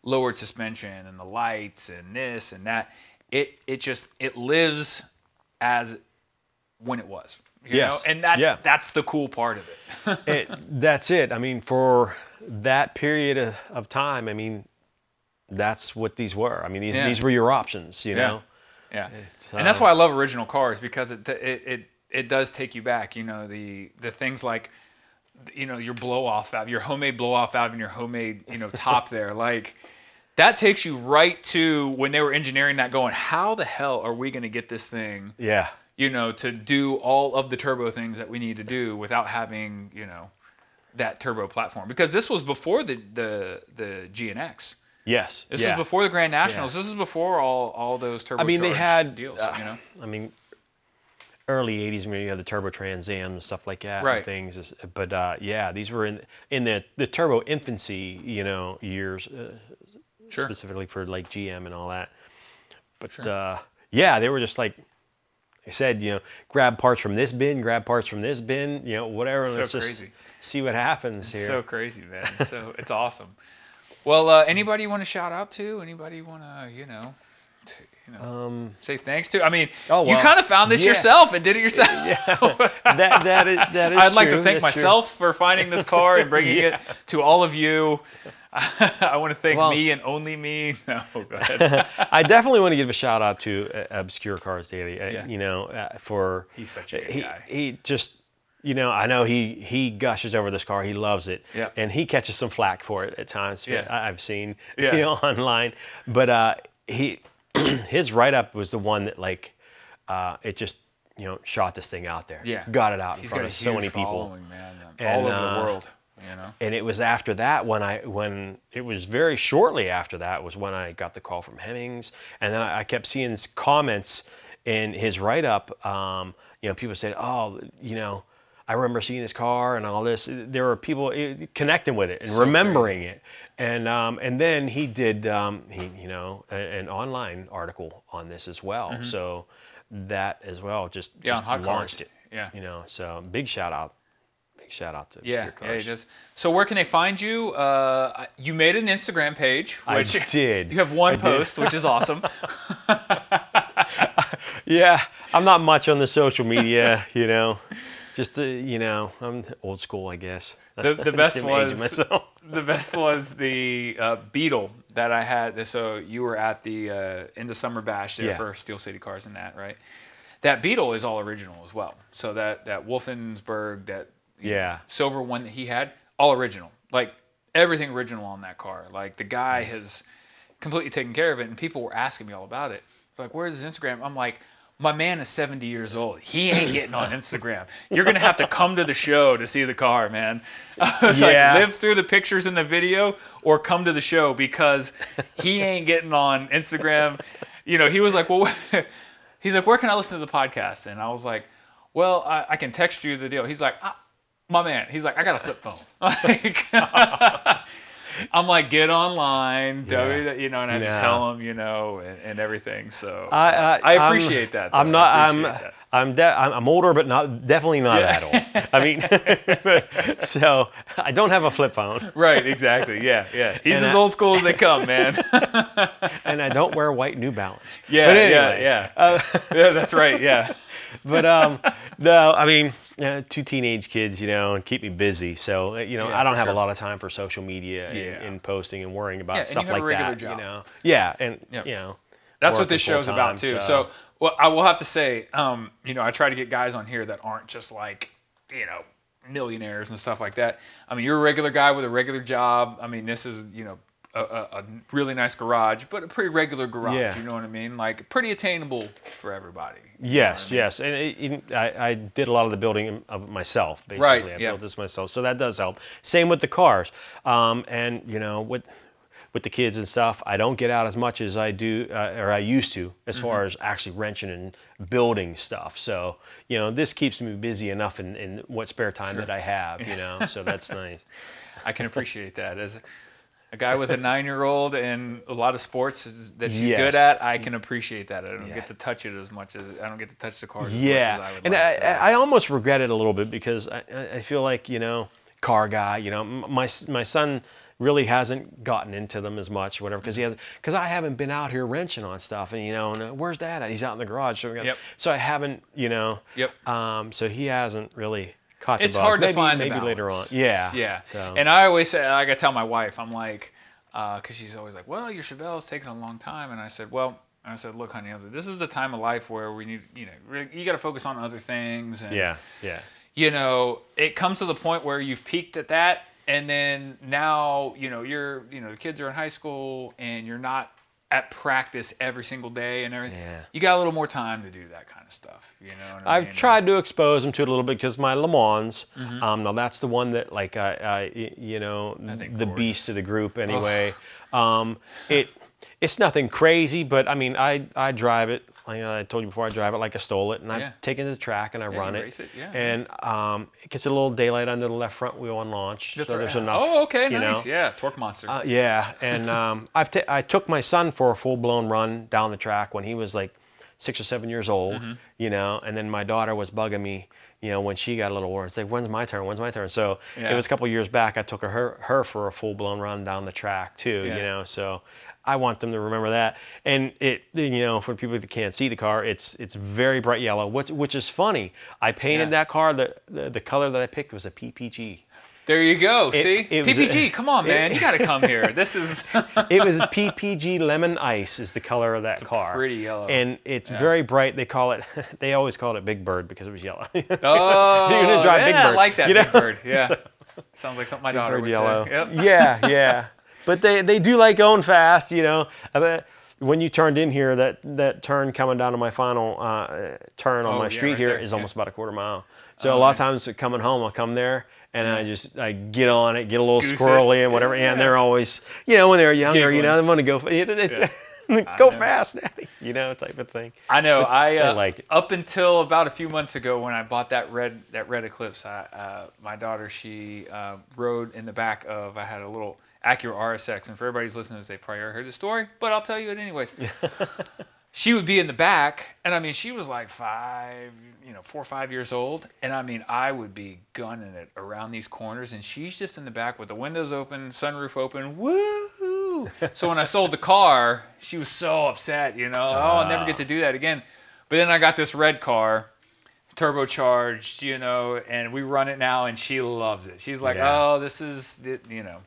lowered suspension and the lights and this and that. It it just it lives as when it was. You Yes. know? And that's Yeah. that's the cool part of it. it, that's it. I mean, for that period of, of time, I mean, that's what these were. I mean, these Yeah. these were your options. You Yeah. know. Yeah, It's, and that's uh, why I love original cars because it it it, it does take you back. You know the the things like you know your blow off valve, your homemade blow off valve, and your homemade you know top there. Like that takes you right to when they were engineering that. Going, how the hell are we going to get this thing? Yeah. You know, to do all of the turbo things that we need to do without having you know that turbo platform because this was before the the the GNX. Yes. This yeah. is before the Grand Nationals. This is before all all those turbo. I mean, they had deals. uh, you know. I mean, early '80s when you had the turbo Trans Am and stuff like that, Right. and things. But uh, yeah, these were in in the the turbo infancy, you know, years, uh, Sure. specifically for like GM and all that. But Sure. uh, yeah, they were just like I said, you know, grab parts from this bin, grab parts from this bin, you know, whatever. So let's just crazy. see what happens here. So crazy, man. So it's awesome. Well, uh, anybody you want to shout out to? Anybody you want to, you know, to, you know, say thanks to? I mean, Um, oh, you kind of found this yeah. yourself and did it yourself. that that is that is I'd like to thank that's true. myself for finding this car and bringing Yeah. it to all of you. I want to thank Well- me and only me. No, go ahead. I definitely want to give a shout out to uh, Obscure Cars Daily. Uh, Yeah. You know, uh, for He's such a good he, guy. He just, you know, I know he he gushes over this car. He loves it. Yeah. And he catches some flack for it at times. Yeah. I've seen, Yeah. you know, online. But uh, he, his write up was the one that like, uh, it just, you know, shot this thing out there. Yeah. Got it out in front got of so many people. man, all And, over uh, the world. You know. and it was after that when I when it was very shortly after that was when I got the call from Hemmings, and then I, I kept seeing comments in his write up. Um, you know, people said, "Oh, you know, I remember seeing his car and all this." There were people eh, connecting with it and So remembering it, and um, and then he did um, he you know a, an online article on this as well. So that as well just Mm-hmm. Yeah, just Hot Cars. launched it. Yeah. you know, so big shout out. Shout out to Yeah, Obscure yeah, Cars. it is. So where can they find you? Uh, you made an Instagram page, I which did. You have one I did. post, which is awesome. Yeah, I'm not much on the social media, you know. Just uh, you know, I'm old school, I guess. The, the best was the best was the uh, Beetle that I had. So you were at the uh, in the summer bash there Yeah. for Steel City Cars and that, right? That Beetle is all original as well. So that that Wolfensburg, that Yeah. silver one that he had, all original. Like everything original on that car. Like the guy has completely taken care of it, and people were asking me all about it. It's like, where's his Instagram? I'm like, my man is 70 years old. He ain't getting on Instagram. You're gonna have to come to the show to see the car, man. I was Yeah. like, live through the pictures in the video or come to the show because he ain't getting on Instagram. You know, he was like, well, he's like, where can I listen to the podcast? And I was like, well, I, I can text you the deal. He's like, my man. He's like, I got a flip phone. Like, I'm like, get online, W, that you know, and I had Yeah. to tell him, you know, and, and everything. So I, I, I I'm- appreciate that, I'm not. I'm. that. I'm, de- I'm. Older, but not definitely not Yeah. that old. I mean, so I don't have a flip phone, right, exactly. Yeah, yeah. He's And as I- old school as they come, man. and I don't wear white New Balance. yeah, anyway, yeah, yeah. yeah, that's right. Yeah. but um, no, I mean, uh, two teenage kids, you know, and keep me busy. So uh, you know, Yeah, I don't have sure. a lot of time for social media Yeah. and, and posting and worrying about Yeah, stuff like that. job. You know, yeah, and Yep. you know, That's what this show's about too. So, well, I will have to say, um, you know, I try to get guys on here that aren't just like, you know, millionaires and stuff like that. I mean, you're a regular guy with a regular job. I mean, this is, you know, a, a, a really nice garage, but a pretty regular garage. Yeah. You know what I mean? Like pretty attainable for everybody. Yes, yes, and it, it- I, I did a lot of the building of myself. Basically, Right, I yeah. built this myself, so that does help. Same with the cars, um, and you know, with with the kids and stuff, I don't get out as much as I do uh, or I used to, as far Mm-hmm. as actually wrenching and building stuff. So you know, this keeps me busy enough in, in what spare time that I have. You know, so that's nice. I can appreciate that as a guy with a nine-year-old and a lot of sports that she's Yes. good at. I can appreciate that. I don't Yeah. get to touch it as much as I don't get to touch the cars as Yeah, much as I would and like. I, so. I almost regret it a little bit because I, I feel like you know car guy. You know, my my son really hasn't gotten into them as much, whatever, because he has because I haven't been out here wrenching on stuff, and you know, and, uh, where's dad at? He's out in the garage. So, got- Yep. so I haven't, you know, Yep. Um, so he hasn't really caught. it's bug. hard maybe, to find maybe later on. Yeah, yeah. So, And I always say, like I tell my wife, I'm like, uh, because she's always like, "Well, your Chevelle's taking a long time," and I said, "Well." I said, "Look, honey, I was like, this is the time of life where we need, you know, you got to focus on other things, and yeah, yeah, you know, it comes to the point where you've peaked at that, and then now, you know, you're, you know, the kids are in high school, and you're not at practice every single day and everything. Yeah. You got a little more time to do that kind of stuff, you know. I've mean? tried to expose them to it a little bit because my Le Mans, Mm-hmm. um, now that's the one that like I, I you know, the gorgeous. beast of the group anyway. um, it, it's nothing crazy, but I mean, I, I drive it. Like I told you before, I drive it like I stole it, and I Yeah. take it to the track and I Yeah, run it. it, yeah, And um, it gets a little daylight under the left front wheel on launch, That's so right. there's enough. Oh, okay, nice. know. Yeah, torque monster. Uh, yeah, and um, I've ta- I took my son for a full blown run down the track when he was like six or seven years old, Mm-hmm. you know, and then my daughter was bugging me, you know, when she got a little older. It's like, when's my turn? When's my turn? So Yeah. it was a couple years back. I took her her for a full blown run down the track too, Yeah. you know. So I want them to remember that. And it, you know, for people that can't see the car, it's it's very bright yellow, which which is funny. I painted Yeah. that car. The, the the color that I picked was a PPG. there you go. See, it was a- PPG. come on, man. you got to come here. This is. it was a PPG lemon ice is the color of that car. pretty yellow. And it's very bright. They call it. They always called it Big Bird because it was yellow. oh, You're gonna oh, drive yeah, Big I Bird, like that you know? Big Bird. Yeah. Sounds like something my daughter Bird would yellow. say. Yep. Yeah, yeah. But they they do like going fast. You know. When you turned in here, that that turn coming down to my final uh, turn on Oh, my yeah, street right here there, is yeah. almost about a quarter mile. So Oh, a lot of times coming home, I'll come there And I just I get on it, get a little Goose it. squirrely and whatever. Yeah. And they're always, you know, when they're younger, you know, they want to go, go fast, daddy, you know, type of thing. I know. I uh, like it. up until about a few months ago when I bought that red that red Eclipse. I, uh, my daughter she uh, rode in the back of. I had a little Acura RSX, and for everybody's listening, they probably already heard the story, but I'll tell you it anyways. she would be in the back, and I mean, she was like five, you know, four or five years old, and I mean, I would be gunning it around these corners, and she's just in the back with the windows open, sunroof open, woo! so when I sold the car, she was so upset, you know, oh, I'll never get to ah. do that again. But then I got this red car, turbocharged, you know, and we run it now, and she loves it. She's like, Yeah. oh, this is, you know,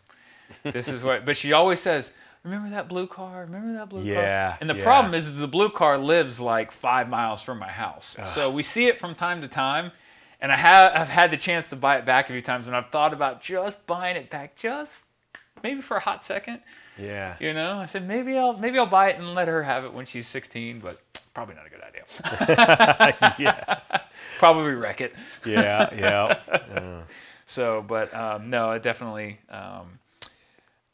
this is what. But she always says, "Remember that blue car? Remember that blue car?" Yeah, And the yeah. problem is, is the blue car lives like five miles from my house, so we see it from time to time. And I have I've had the chance to buy it back a few times, and I've thought about just buying it back, just maybe for a hot second. Yeah. You know, I said maybe I'll maybe I'll buy it and let her have it when she's 16, but probably not a good idea. yeah. probably wreck it. Yeah. Yeah. So, but um, no, it definitely. Um,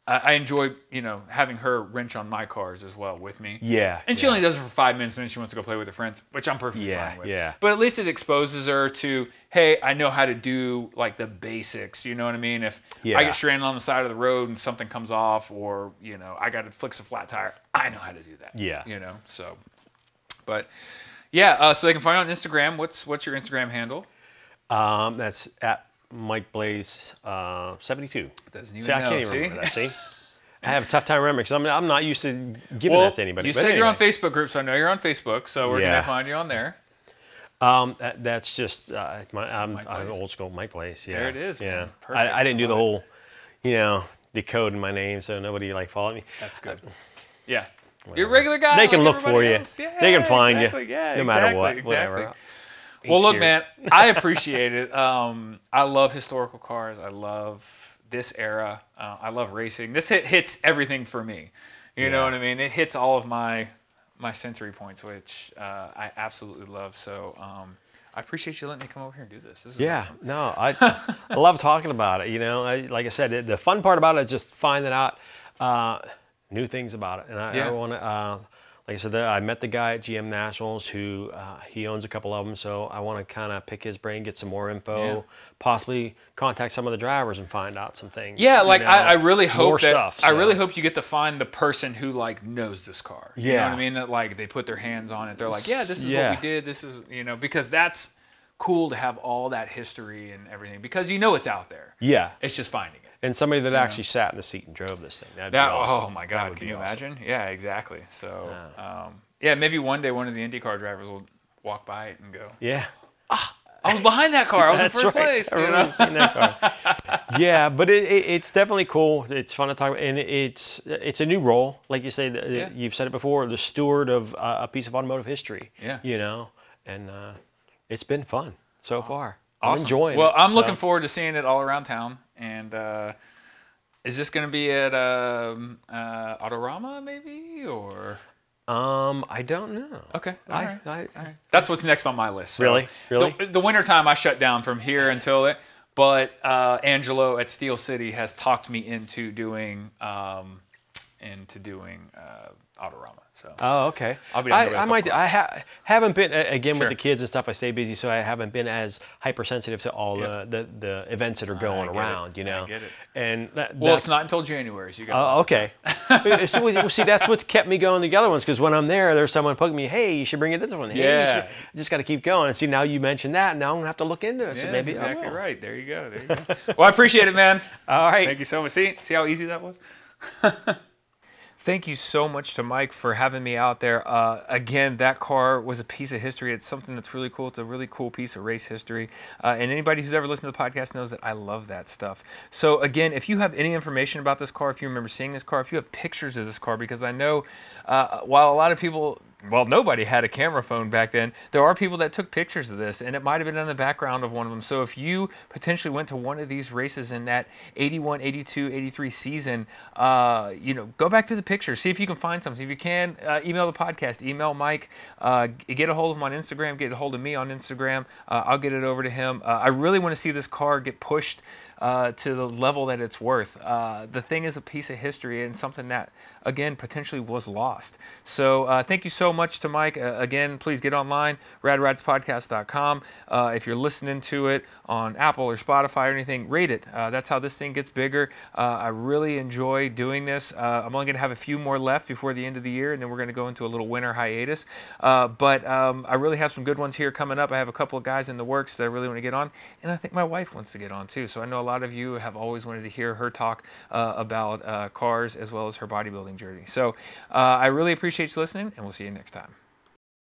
I, I enjoy, you know, having her wrench on my cars as well with me. Yeah. And she yeah. only does it for five minutes, and then she wants to go play with her friends, which I'm perfectly Yeah, fine with. yeah. But at least it exposes her to, hey, I know how to do like the basics. You know what I mean? If I get stranded on the side of the road and something comes off, or you know, I got to fix a flat tire, I know how to do that. Yeah. You know, so. But yeah, uh, so they can find on Instagram. What's what's your Instagram handle? Um, that's at Mike Blaze uh, 72. Doesn't even See, I know. can't even see? remember that. See, I have a tough time remembering because I'm, I'm not used to giving Well, that to anybody. you But said you're on. Facebook group, so I know you're on Facebook. So we're Yeah. gonna find you on there. Um, that, that's just uh, my, I'm, I'm old school Mike Blaze. Yeah, There it is, Yeah. I, I didn't do the whole, you know, decoding my name so nobody like followed me. That's good. Yeah, you're a regular guy. They can like look for everybody you. else. Yeah, They can find you. Yeah, no matter what, exactly. whatever. Well, look, man, I appreciate it. Um, I love historical cars. I love this era. Uh, I love racing. This hit hits everything for me. You know what I mean? It hits all of my my sensory points, which uh, I absolutely love. So um, I appreciate you letting me come over here and do this. This is Yeah, awesome. no, I, I love talking about it. You know, I, like I said, it, the fun part about it is just finding out uh, new things about it. And I, Yeah. I want to, uh, like I said, I met the guy at GM Nationals who uh, he owns a couple of them, so I want to kind of pick his brain, get some more info, Yeah. possibly contact some of the drivers and find out some things. Yeah, like know, I, I really hope that stuff, I really hope you get to find the person who like knows this car. You know Yeah. what I mean? That like they put their hands on it. They're like, yeah, this is Yeah. what we did. This is you know because that's cool to have all that history and everything because you know it's out there. Yeah, It's just finding it. And somebody that actually sat in the seat and drove this thing. That'd be That awesome. oh my god, can you awesome. imagine? Yeah, exactly. So um, yeah, maybe one day one of the IndyCar drivers will walk by it and go, Yeah. I was behind that car. I was in first right. place. I remember seeing that car. yeah, but it, it, it's definitely cool. It's fun to talk about, and it's it's a new role, like you say. the- Yeah. You've said it before, the steward of uh, a piece of automotive history. Yeah. You know, and uh, it's been fun so far. Awesome. I'm enjoying. Well, it, I'm so. looking forward to seeing it all around town. And uh, is this going to be at um, uh, Autorama maybe or? Um, I don't know. Okay, all I, right. I, That's what's next on my list. So Really? Really? The, the winter time I shut down from here until it. But uh, Angelo at Steel City has talked me into doing um, into doing uh, Autorama. So Oh, okay. I'll be down there with a I, I might. I ha- haven't been again Sure. with the kids and stuff. I stay busy, so I haven't been as hypersensitive to all Yep. the, the the events that are going get it. around. You I know. get it. And that, well, it's not until January, so you got. Oh, okay. so, well, see, that's what's kept me going. The other ones, because when I'm there, there's someone poking me. Hey, you should bring it to this one. Hey, Yeah. should-" I just got to keep going. And see, now you mentioned that. Now I'm gonna have to look into it. Yeah, so maybe I exactly right. There you go. There you go. well, I appreciate it, man. All right. Thank you so much. See, see how easy that was. Thank you so much to Mike for having me out there. Uh, again, that car was a piece of history. It's something that's really cool. It's a really cool piece of race history. Uh, and anybody who's ever listened to the podcast knows that I love that stuff. So, again, if you have any information about this car, if you remember seeing this car, if you have pictures of this car, because I know uh, while a lot of people well, nobody had a camera phone back then. There are people that took pictures of this, and it might have been in the background of one of them. So if you potentially went to one of these races in that 81, 82, 83 season, uh, you know, go back to the pictures, see if you can find something. If you can, uh, email the podcast, email Mike, uh, get a hold of him on Instagram, get a hold of me on Instagram. Uh, I'll get it over to him. Uh, I really want to see this car get pushed uh, to the level that it's worth. The thing is a piece of history and something that, again, potentially was lost. So uh, thank you so much to Mike. Uh, again, please get online, radridespodcast.com. Uh, if you're listening to it on Apple or Spotify or anything, rate it. Uh, that's how this thing gets bigger. I really enjoy doing this. I'm only going to have a few more left before the end of the year, and then we're going to go into a little winter hiatus. but um, I really have some good ones here coming up. I have a couple of guys in the works that I really want to get on, and I think my wife wants to get on too. So I know a lot of you have always wanted to hear her talk uh, about uh, cars as well as her bodybuilding journey. So uh, I really appreciate you listening, and we'll see you next time.